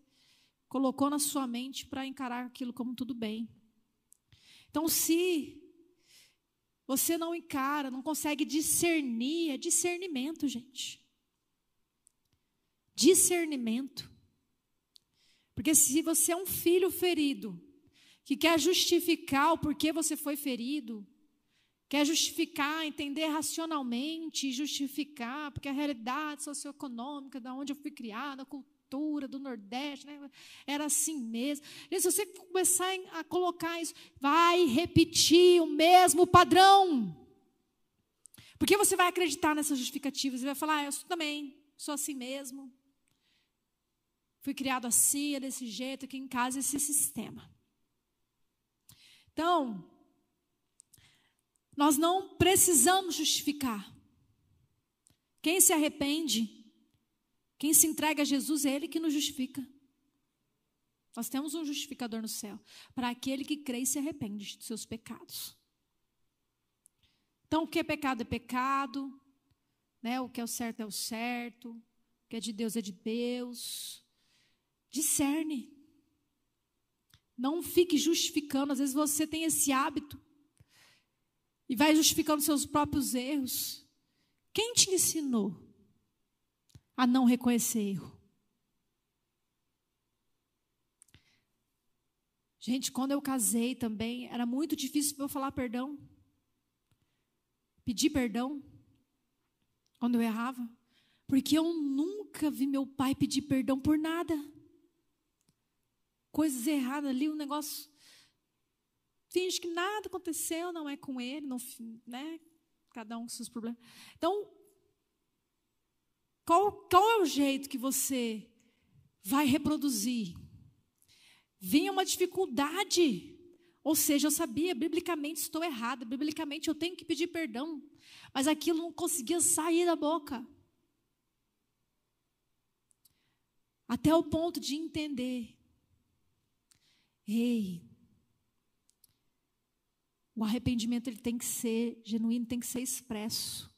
colocou na sua mente para encarar aquilo como tudo bem. Então, se você não encara, não consegue discernir, é discernimento, gente. discernimento. Porque se você é um filho ferido, que quer justificar o porquê você foi ferido, quer justificar, entender racionalmente, justificar, porque a realidade socioeconômica, da onde eu fui criada, a cultura do Nordeste, né, era assim mesmo. E se você começar a colocar isso, vai repetir o mesmo padrão. Porque você vai acreditar nessas justificativas e vai falar, ah, eu também sou assim mesmo. Fui criado assim, é desse jeito, aqui em casa, esse sistema. Então, nós não precisamos justificar. Quem se arrepende, quem se entrega a Jesus, é Ele que nos justifica. Nós temos um justificador no céu para aquele que crê e se arrepende dos seus pecados. Então, o que é pecado é pecado, né? o que é o certo é o certo, o que é de Deus é de Deus. Discerne. Não fique justificando. Às vezes você tem esse hábito e vai justificando seus próprios erros. Quem te ensinou a não reconhecer erro? Gente, quando eu casei também, era muito difícil para eu falar perdão. Pedir perdão quando eu errava. Porque eu nunca vi meu pai pedir perdão por nada coisas erradas ali, um negócio. Finge que nada aconteceu, não é com ele, não, né? Cada um com seus problemas. Então, qual, qual é o jeito que você vai reproduzir? Vinha uma dificuldade. Ou seja, eu sabia, biblicamente estou errada, biblicamente eu tenho que pedir perdão. Mas aquilo não conseguia sair da boca. Até o ponto de entender Ei, o arrependimento ele tem que ser genuíno, tem que ser expresso.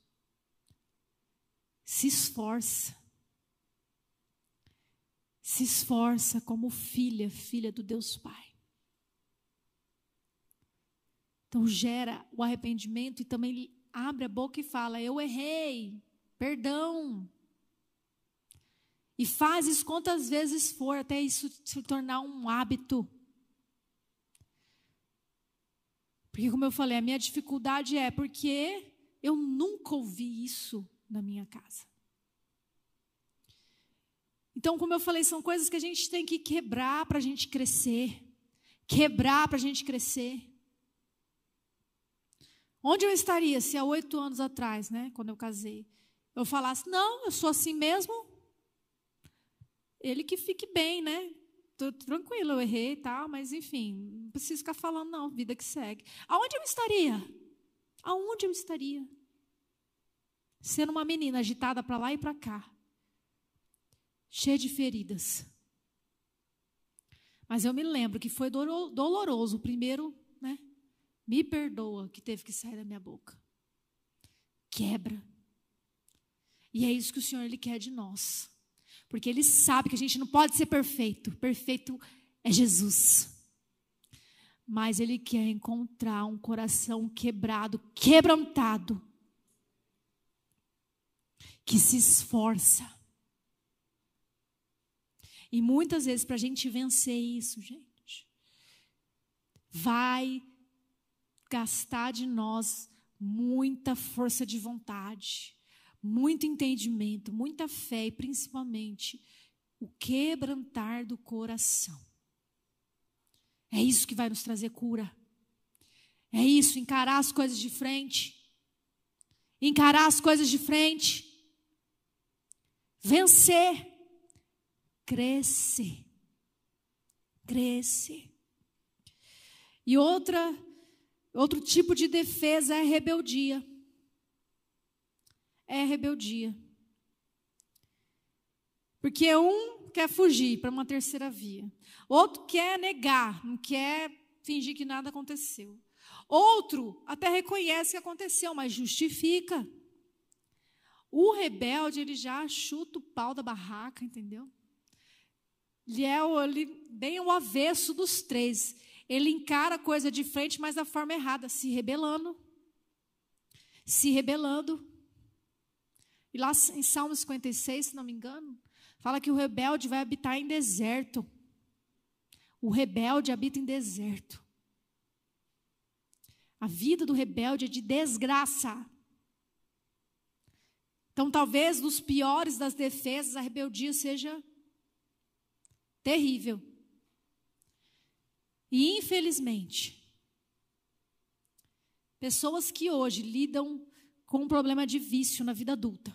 Se esforça. Se esforça como filha, filha do Deus Pai. Então gera o arrependimento e também abre a boca e fala: Eu errei, perdão. E faz isso quantas vezes for, até isso se tornar um hábito. Porque, como eu falei, a minha dificuldade é porque eu nunca ouvi isso na minha casa. Então, como eu falei, são coisas que a gente tem que quebrar para a gente crescer. Quebrar para a gente crescer. Onde eu estaria se há oito anos atrás, né, quando eu casei, eu falasse, não, eu sou assim mesmo. Ele que fique bem, né? Tô tranquilo, eu errei e tal, mas enfim, não preciso ficar falando, não, vida que segue. Aonde eu estaria? Aonde eu estaria? Sendo uma menina agitada para lá e para cá, cheia de feridas. Mas eu me lembro que foi doloroso o primeiro, né? Me perdoa que teve que sair da minha boca. Quebra. E é isso que o Senhor ele quer de nós. Porque ele sabe que a gente não pode ser perfeito. Perfeito é Jesus. Mas ele quer encontrar um coração quebrado, quebrantado, que se esforça. E muitas vezes, para a gente vencer isso, gente, vai gastar de nós muita força de vontade muito entendimento, muita fé e principalmente o quebrantar do coração. É isso que vai nos trazer cura. É isso, encarar as coisas de frente. Encarar as coisas de frente. Vencer. Crescer. Crescer. E outra, outro tipo de defesa é a rebeldia é rebeldia. Porque um quer fugir para uma terceira via, outro quer negar, não quer fingir que nada aconteceu. Outro até reconhece que aconteceu, mas justifica. O rebelde, ele já chuta o pau da barraca, entendeu? Ele é ele, bem o avesso dos três. Ele encara a coisa de frente, mas da forma errada, se rebelando. Se rebelando. E lá em Salmo 56, se não me engano, Fala que o rebelde vai habitar em deserto. O rebelde habita em deserto. A vida do rebelde é de desgraça. Então, talvez dos piores das defesas, a rebeldia seja terrível. E, infelizmente, pessoas que hoje lidam com um problema de vício na vida adulta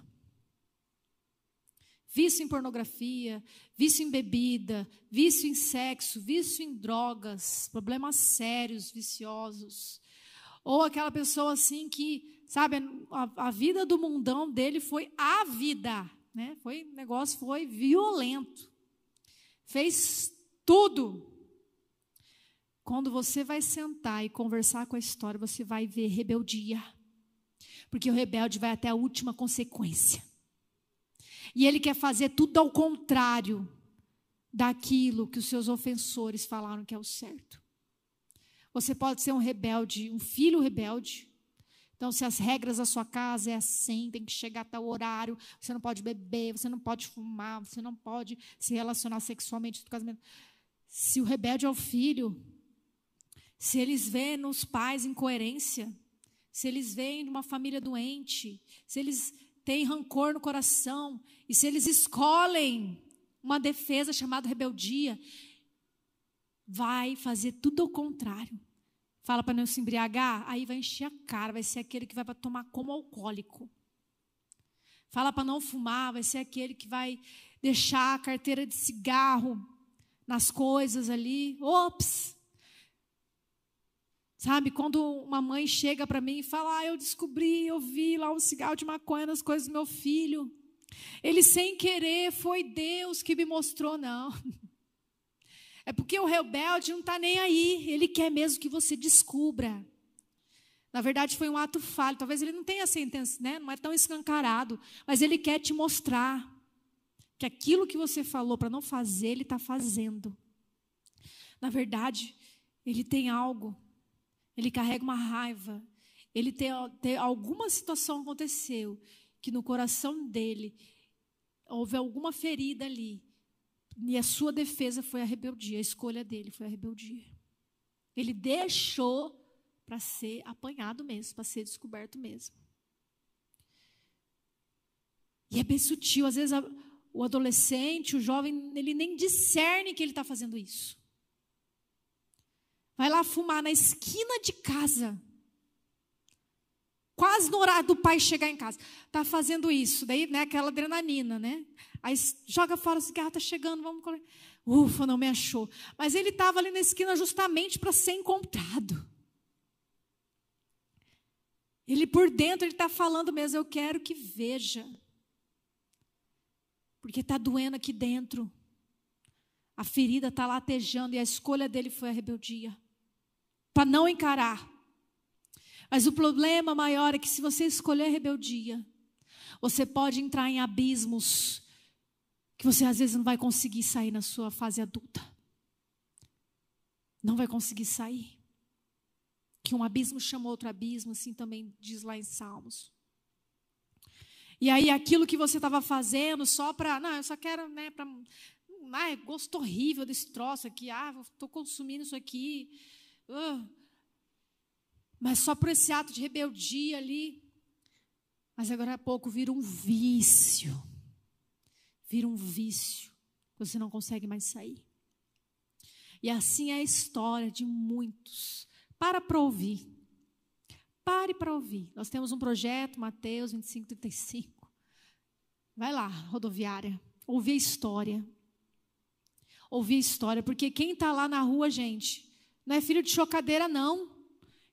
vício em pornografia, vício em bebida, vício em sexo, vício em drogas, problemas sérios, viciosos. Ou aquela pessoa assim que, sabe, a, a vida do mundão dele foi a vida, né? Foi, negócio foi violento. Fez tudo. Quando você vai sentar e conversar com a história, você vai ver rebeldia. Porque o rebelde vai até a última consequência. E ele quer fazer tudo ao contrário daquilo que os seus ofensores falaram que é o certo. Você pode ser um rebelde, um filho rebelde. Então, se as regras da sua casa é assim, tem que chegar até o horário, você não pode beber, você não pode fumar, você não pode se relacionar sexualmente no casamento. Se o rebelde é o filho, se eles veem nos pais incoerência, se eles veem numa família doente, se eles têm rancor no coração, e se eles escolhem uma defesa chamada rebeldia, vai fazer tudo ao contrário. Fala para não se embriagar, aí vai encher a cara, vai ser aquele que vai tomar como alcoólico. Fala para não fumar, vai ser aquele que vai deixar a carteira de cigarro nas coisas ali. Ops! Sabe, quando uma mãe chega para mim e fala: ah, eu descobri, eu vi lá um cigarro de maconha nas coisas do meu filho. Ele sem querer, foi Deus que me mostrou, não. É porque o rebelde não está nem aí, ele quer mesmo que você descubra. Na verdade, foi um ato falho. Talvez ele não tenha essa intenção, né? não é tão escancarado, mas ele quer te mostrar que aquilo que você falou para não fazer, ele está fazendo. Na verdade, ele tem algo ele carrega uma raiva, ele tem, tem alguma situação aconteceu que no coração dele houve alguma ferida ali. E a sua defesa foi a rebeldia, a escolha dele foi a rebeldia. Ele deixou para ser apanhado mesmo, para ser descoberto mesmo. E é bem sutil, às vezes a, o adolescente, o jovem, ele nem discerne que ele está fazendo isso. Vai lá fumar na esquina de casa. Quase no horário do pai chegar em casa. Tá fazendo isso. Daí, né, aquela adrenalina, né? Aí joga fora o cigarro, tá chegando, vamos comer. Ufa, não me achou. Mas ele estava ali na esquina justamente para ser encontrado. Ele por dentro, ele está falando mesmo, eu quero que veja. Porque está doendo aqui dentro. A ferida está latejando e a escolha dele foi a rebeldia para não encarar. Mas o problema maior é que se você escolher rebeldia, você pode entrar em abismos que você às vezes não vai conseguir sair na sua fase adulta. Não vai conseguir sair. Que um abismo chama outro abismo, assim também diz lá em Salmos. E aí aquilo que você estava fazendo só para, não, eu só quero, né, para, ah, gosto horrível desse troço aqui, ah, estou consumindo isso aqui. Uh, mas só por esse ato de rebeldia ali. Mas agora a pouco vira um vício. Vira um vício. Você não consegue mais sair. E assim é a história de muitos. Para para ouvir. Pare para ouvir. Nós temos um projeto, Mateus 25, 35. Vai lá, rodoviária. Ouvir a história. Ouvir a história. Porque quem está lá na rua, gente, não é filho de chocadeira, não.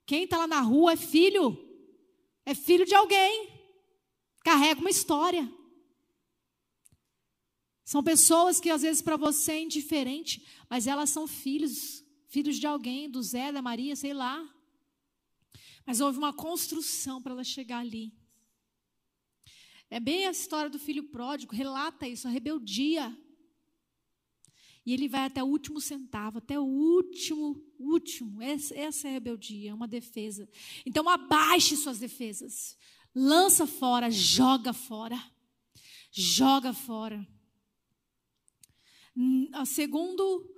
Quem está lá na rua é filho. É filho de alguém. Carrega uma história. São pessoas que às vezes para você é indiferente, mas elas são filhos, filhos de alguém, do Zé, da Maria, sei lá. Mas houve uma construção para ela chegar ali. É bem a história do filho pródigo, relata isso, a rebeldia. E ele vai até o último centavo, até o último, último. Essa, essa é rebeldia, é uma defesa. Então abaixe suas defesas. Lança fora, joga fora. Joga fora. O segundo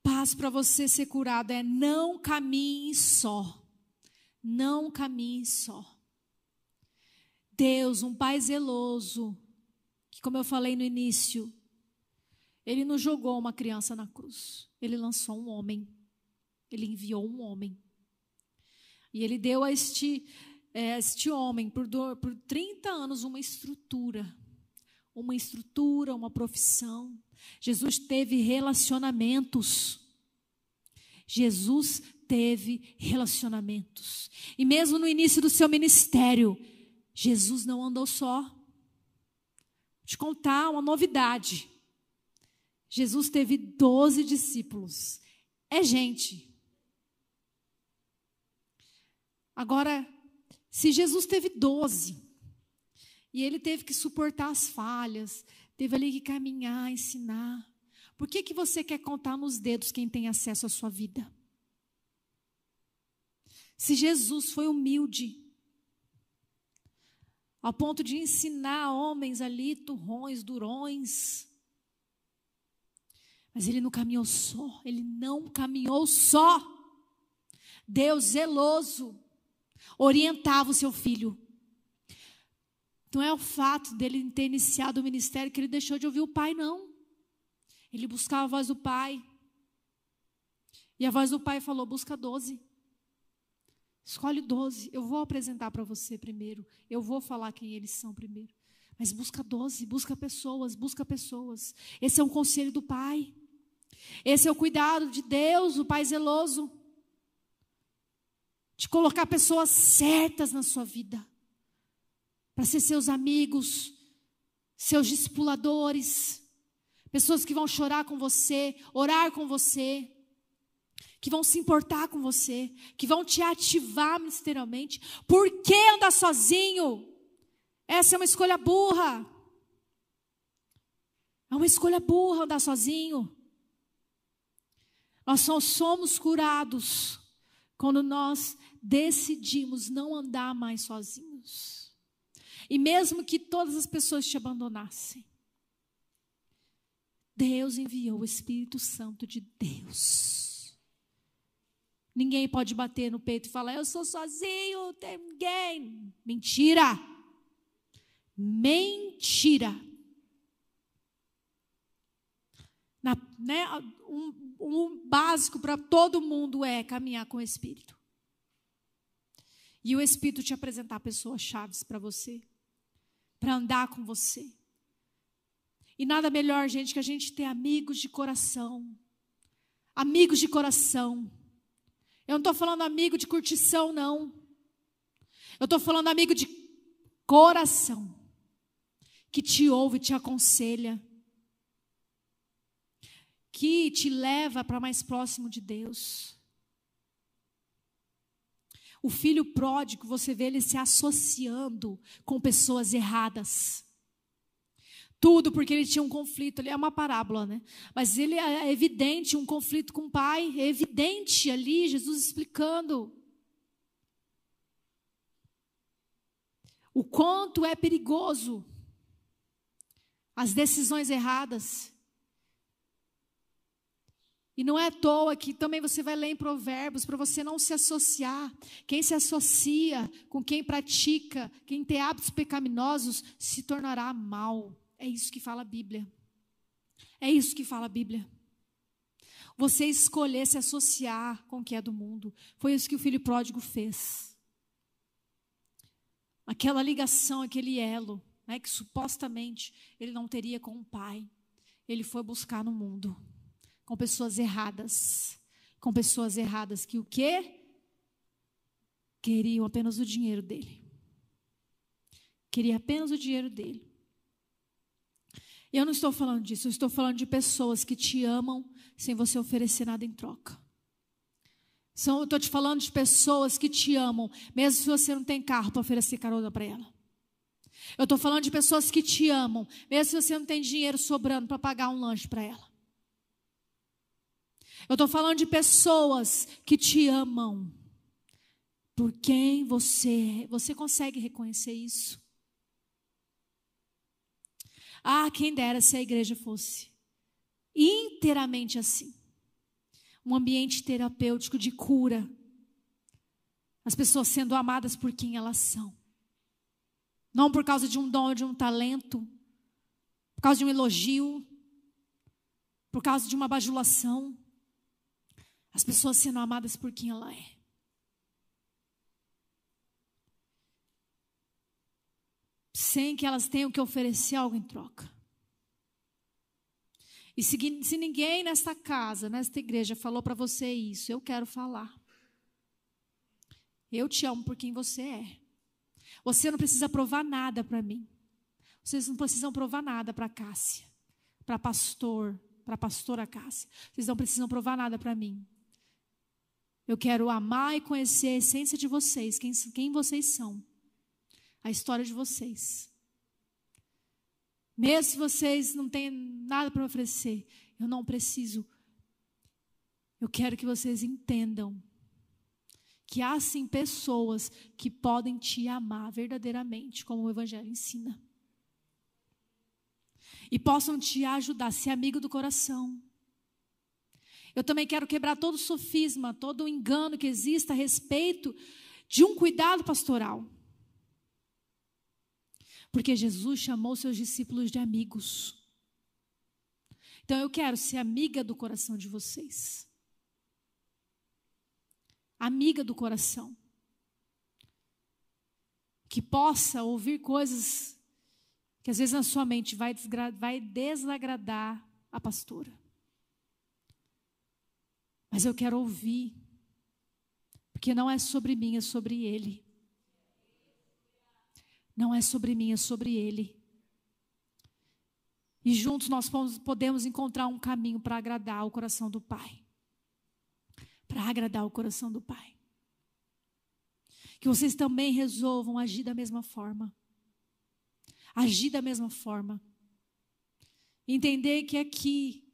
passo para você ser curado é não caminhe só. Não caminhe só. Deus, um Pai zeloso, que, como eu falei no início, Ele não jogou uma criança na cruz, Ele lançou um homem, Ele enviou um homem. E Ele deu a este, é, este homem, por, por 30 anos, uma estrutura, uma estrutura, uma profissão. Jesus teve relacionamentos. Jesus teve relacionamentos. E mesmo no início do seu ministério, Jesus não andou só. Vou te contar uma novidade. Jesus teve doze discípulos. É gente. Agora, se Jesus teve doze, e ele teve que suportar as falhas, teve ali que caminhar, ensinar, por que, que você quer contar nos dedos quem tem acesso à sua vida? Se Jesus foi humilde, ao ponto de ensinar homens ali, turrões, durões, mas ele não caminhou só, ele não caminhou só. Deus zeloso orientava o seu filho. Não é o fato dele ter iniciado o ministério que ele deixou de ouvir o pai, não. Ele buscava a voz do pai. E a voz do pai falou: busca doze. Escolhe doze. Eu vou apresentar para você primeiro. Eu vou falar quem eles são primeiro. Mas busca doze, busca pessoas, busca pessoas. Esse é um conselho do Pai. Esse é o cuidado de Deus, o Pai zeloso. De colocar pessoas certas na sua vida. Para ser seus amigos, seus discipuladores. Pessoas que vão chorar com você, orar com você que vão se importar com você, que vão te ativar ministerialmente. Por que andar sozinho? Essa é uma escolha burra. É uma escolha burra andar sozinho. Nós só somos curados quando nós decidimos não andar mais sozinhos. E mesmo que todas as pessoas te abandonassem, Deus enviou o Espírito Santo de Deus Ninguém pode bater no peito e falar, eu sou sozinho, não tem ninguém. Mentira. Mentira. Na, né, um, um básico para todo mundo é caminhar com o Espírito. E o Espírito te apresentar pessoas chaves para você, para andar com você. E nada melhor, gente, que a gente ter amigos de coração. Amigos de coração eu não estou falando amigo de curtição, não. Eu estou falando amigo de coração, que te ouve, te aconselha, que te leva para mais próximo de Deus. O filho pródigo, você vê ele se associando com pessoas erradas. Tudo porque ele tinha um conflito, ali é uma parábola, né? Mas ele é evidente um conflito com o pai, é evidente ali, Jesus explicando. O quanto é perigoso as decisões erradas. E não é à toa que também você vai ler em Provérbios para você não se associar. Quem se associa com quem pratica, quem tem hábitos pecaminosos, se tornará mal. É isso que fala a Bíblia. É isso que fala a Bíblia. Você escolher se associar com o que é do mundo. Foi isso que o filho pródigo fez. Aquela ligação, aquele elo, né, que supostamente ele não teria com o pai. Ele foi buscar no mundo. Com pessoas erradas. Com pessoas erradas que o quê? Queriam apenas o dinheiro dele. Queria apenas o dinheiro dele. Eu não estou falando disso, eu estou falando de pessoas que te amam sem você oferecer nada em troca. São, eu estou te falando de pessoas que te amam, mesmo se você não tem carro para oferecer carona para ela. Eu estou falando de pessoas que te amam, mesmo se você não tem dinheiro sobrando para pagar um lanche para ela. Eu estou falando de pessoas que te amam por quem você é. Você consegue reconhecer isso? Ah, quem dera se a igreja fosse inteiramente assim. Um ambiente terapêutico de cura. As pessoas sendo amadas por quem elas são. Não por causa de um dom, de um talento, por causa de um elogio, por causa de uma bajulação. As pessoas sendo amadas por quem ela é. Sem que elas tenham que oferecer algo em troca. E se, se ninguém nesta casa, nesta igreja, falou para você isso, eu quero falar. Eu te amo por quem você é. Você não precisa provar nada para mim. Vocês não precisam provar nada para Cássia, para pastor, para pastora Cássia. Vocês não precisam provar nada para mim. Eu quero amar e conhecer a essência de vocês, quem, quem vocês são, a história de vocês. Mesmo se vocês não têm nada para oferecer, eu não preciso. Eu quero que vocês entendam que há sim pessoas que podem te amar verdadeiramente, como o Evangelho ensina. E possam te ajudar, ser amigo do coração. Eu também quero quebrar todo sofisma, todo engano que exista a respeito de um cuidado pastoral. Porque Jesus chamou seus discípulos de amigos. Então eu quero ser amiga do coração de vocês. Amiga do coração. Que possa ouvir coisas que às vezes na sua mente vai, vai desagradar a pastora. Mas eu quero ouvir, porque não é sobre mim, é sobre Ele. Não é sobre mim, é sobre Ele. E juntos nós podemos encontrar um caminho para agradar o coração do Pai. Para agradar o coração do Pai. Que vocês também resolvam agir da mesma forma. Agir da mesma forma. Entender que aqui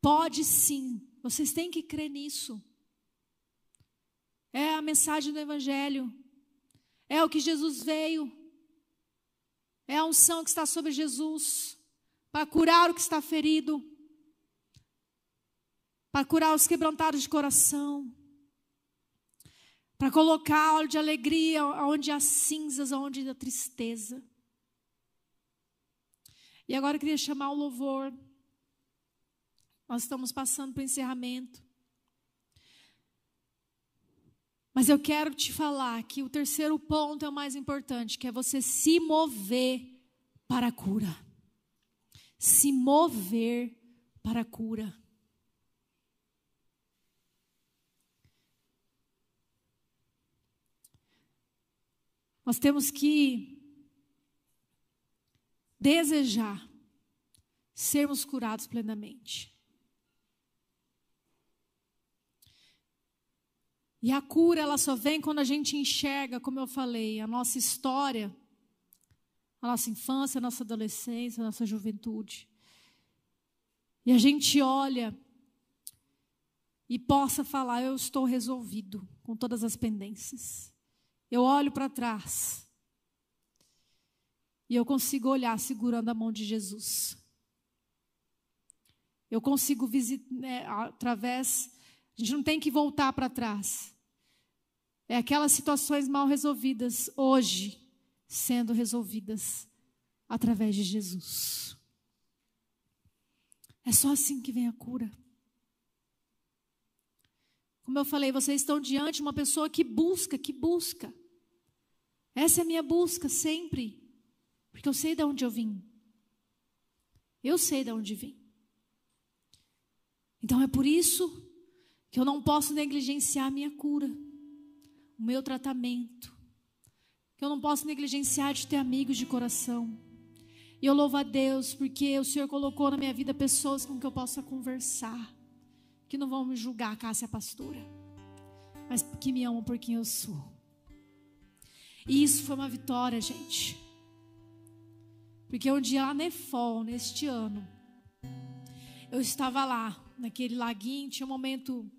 pode sim, vocês têm que crer nisso. É a mensagem do Evangelho. É o que Jesus veio. É a unção que está sobre Jesus para curar o que está ferido, para curar os quebrantados de coração, para colocar óleo de alegria onde há cinzas, onde há tristeza. E agora eu queria chamar o louvor. Nós estamos passando para o encerramento. Mas eu quero te falar que o terceiro ponto é o mais importante, que é você se mover para a cura. Se mover para a cura. Nós temos que desejar sermos curados plenamente. E a cura, ela só vem quando a gente enxerga, como eu falei, a nossa história, a nossa infância, a nossa adolescência, a nossa juventude. E a gente olha e possa falar: eu estou resolvido com todas as pendências. Eu olho para trás e eu consigo olhar segurando a mão de Jesus. Eu consigo visitar, né, através a gente não tem que voltar para trás. É aquelas situações mal resolvidas hoje sendo resolvidas através de Jesus. É só assim que vem a cura. Como eu falei, vocês estão diante de uma pessoa que busca, que busca. Essa é a minha busca sempre. Porque eu sei de onde eu vim. Eu sei de onde vim. Então é por isso que eu não posso negligenciar a minha cura, o meu tratamento, que eu não posso negligenciar de ter amigos de coração. E eu louvo a Deus porque o Senhor colocou na minha vida pessoas com que eu possa conversar, que não vão me julgar, Cássia pastora, mas que me amam por quem eu sou. E isso foi uma vitória, gente. Porque um dia lá Nefol, neste ano, eu estava lá, naquele laguinho, tinha um momento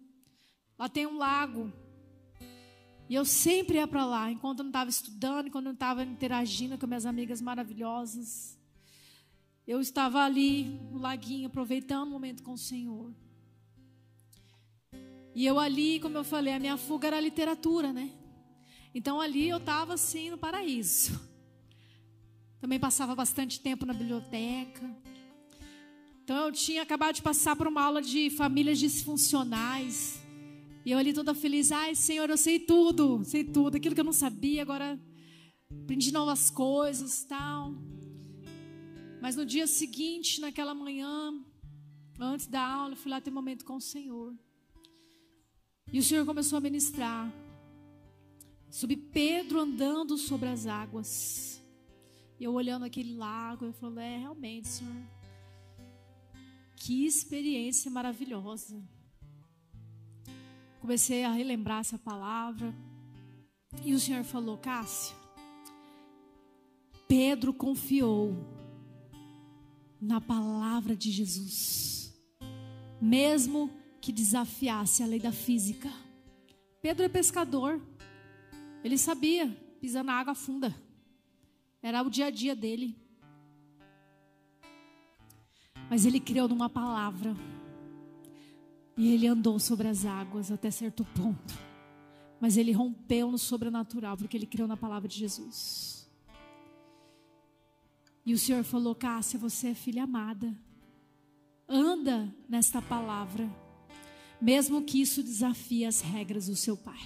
Lá tem um lago. E eu sempre ia para lá, enquanto eu não estava estudando, enquanto eu não estava interagindo com minhas amigas maravilhosas. eu estava ali no laguinho, aproveitando o momento com o Senhor. E eu ali, como eu falei, a minha fuga era a literatura, né? Então ali eu estava assim no paraíso. Também passava bastante tempo na biblioteca. Então eu tinha acabado de passar por uma aula de famílias disfuncionais. E eu ali toda feliz, ai Senhor, eu sei tudo, sei tudo, aquilo que eu não sabia, agora aprendi novas coisas, tal. Mas no dia seguinte, naquela manhã, antes da aula, eu fui lá ter um momento com o Senhor. E o Senhor começou a ministrar sobre Pedro andando sobre as águas. E eu olhando aquele lago, eu falei: é realmente, Senhor, que experiência maravilhosa. Comecei a relembrar essa palavra. E o Senhor falou: Cássia, Pedro confiou na palavra de Jesus, mesmo que desafiasse a lei da física. Pedro é pescador, ele sabia pisar na água funda, era o dia a dia dele. Mas ele criou numa palavra, e ele andou sobre as águas até certo ponto. Mas ele rompeu no sobrenatural, porque ele criou na palavra de Jesus. E o Senhor falou: Cássia, você é filha amada. Anda nesta palavra mesmo que isso desafie as regras do seu pai.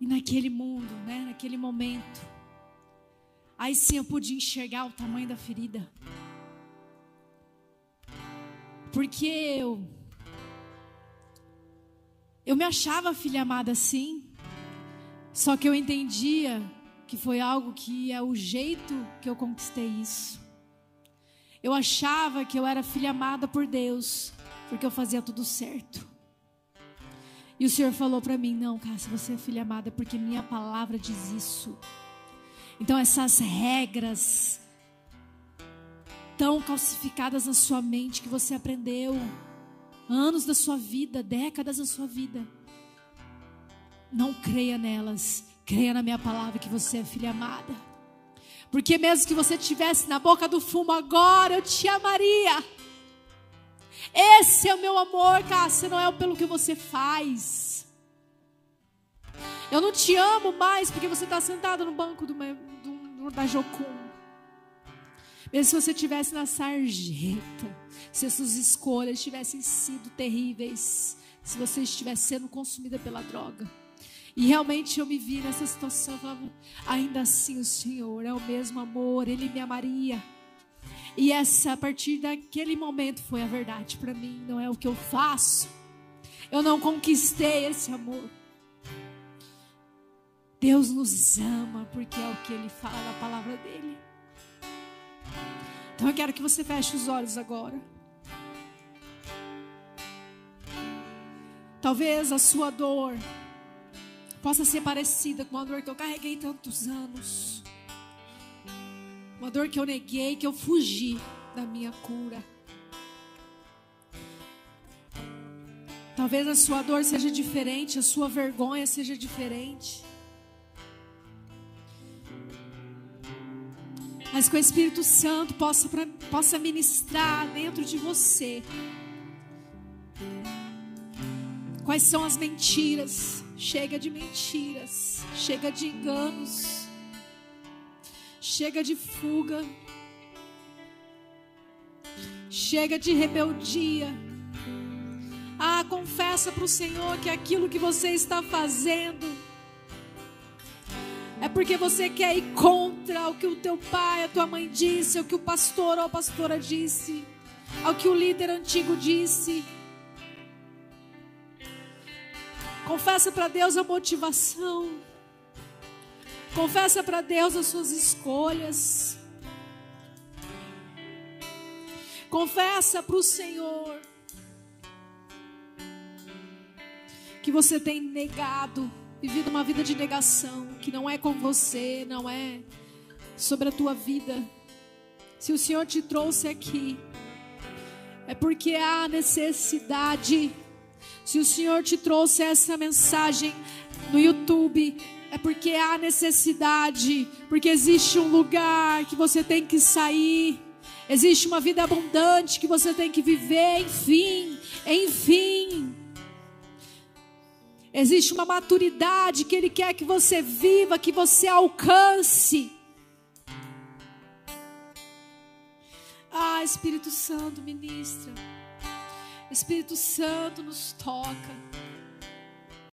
E naquele mundo, né, naquele momento, aí sim eu pude enxergar o tamanho da ferida. Porque eu eu me achava filha amada sim, só que eu entendia que foi algo que é o jeito que eu conquistei isso. Eu achava que eu era filha amada por Deus, porque eu fazia tudo certo. E o Senhor falou para mim: Não, Cássia, você é filha amada, porque minha palavra diz isso. Então, essas regras tão calcificadas na sua mente que você aprendeu anos da sua vida, décadas da sua vida, não creia nelas, creia na minha palavra que você é filha amada. Porque mesmo que você estivesse na boca do fumo agora, eu te amaria. Esse é o meu amor, Cássia, não é pelo que você faz. Eu não te amo mais porque você está sentado no banco do, do, da Jocum. Mesmo se você estivesse na sarjeta, se as suas escolhas tivessem sido terríveis, se você estivesse sendo consumida pela droga. E realmente eu me vi nessa situação, falava, ainda assim o Senhor é o mesmo amor, Ele me amaria. E essa, a partir daquele momento, foi a verdade para mim. Não é o que eu faço. Eu não conquistei esse amor. Deus nos ama porque é o que Ele fala na palavra dele. Então eu quero que você feche os olhos agora. Talvez a sua dor possa ser parecida com a dor que eu carreguei tantos anos. Uma dor que eu neguei, que eu fugi da minha cura. Talvez a sua dor seja diferente, a sua vergonha seja diferente. Mas que o Espírito Santo possa, possa ministrar dentro de você. Quais são as mentiras? Chega de mentiras, chega de enganos. Chega de fuga. Chega de rebeldia. Ah, confessa para o Senhor que aquilo que você está fazendo é porque você quer ir contra o que o teu pai, a tua mãe disse, o que o pastor ou a pastora disse, ao que o líder antigo disse. Confessa para Deus a motivação. Confessa para Deus as suas escolhas. Confessa para o Senhor que você tem negado, vivido uma vida de negação, que não é com você, não é sobre a tua vida. Se o Senhor te trouxe aqui, é porque há necessidade. Se o Senhor te trouxe essa mensagem no YouTube, é porque há necessidade, porque existe um lugar que você tem que sair, existe uma vida abundante que você tem que viver, enfim, enfim. Existe uma maturidade que Ele quer que você viva, que você alcance. Ah, Espírito Santo, ministra. Espírito Santo nos toca.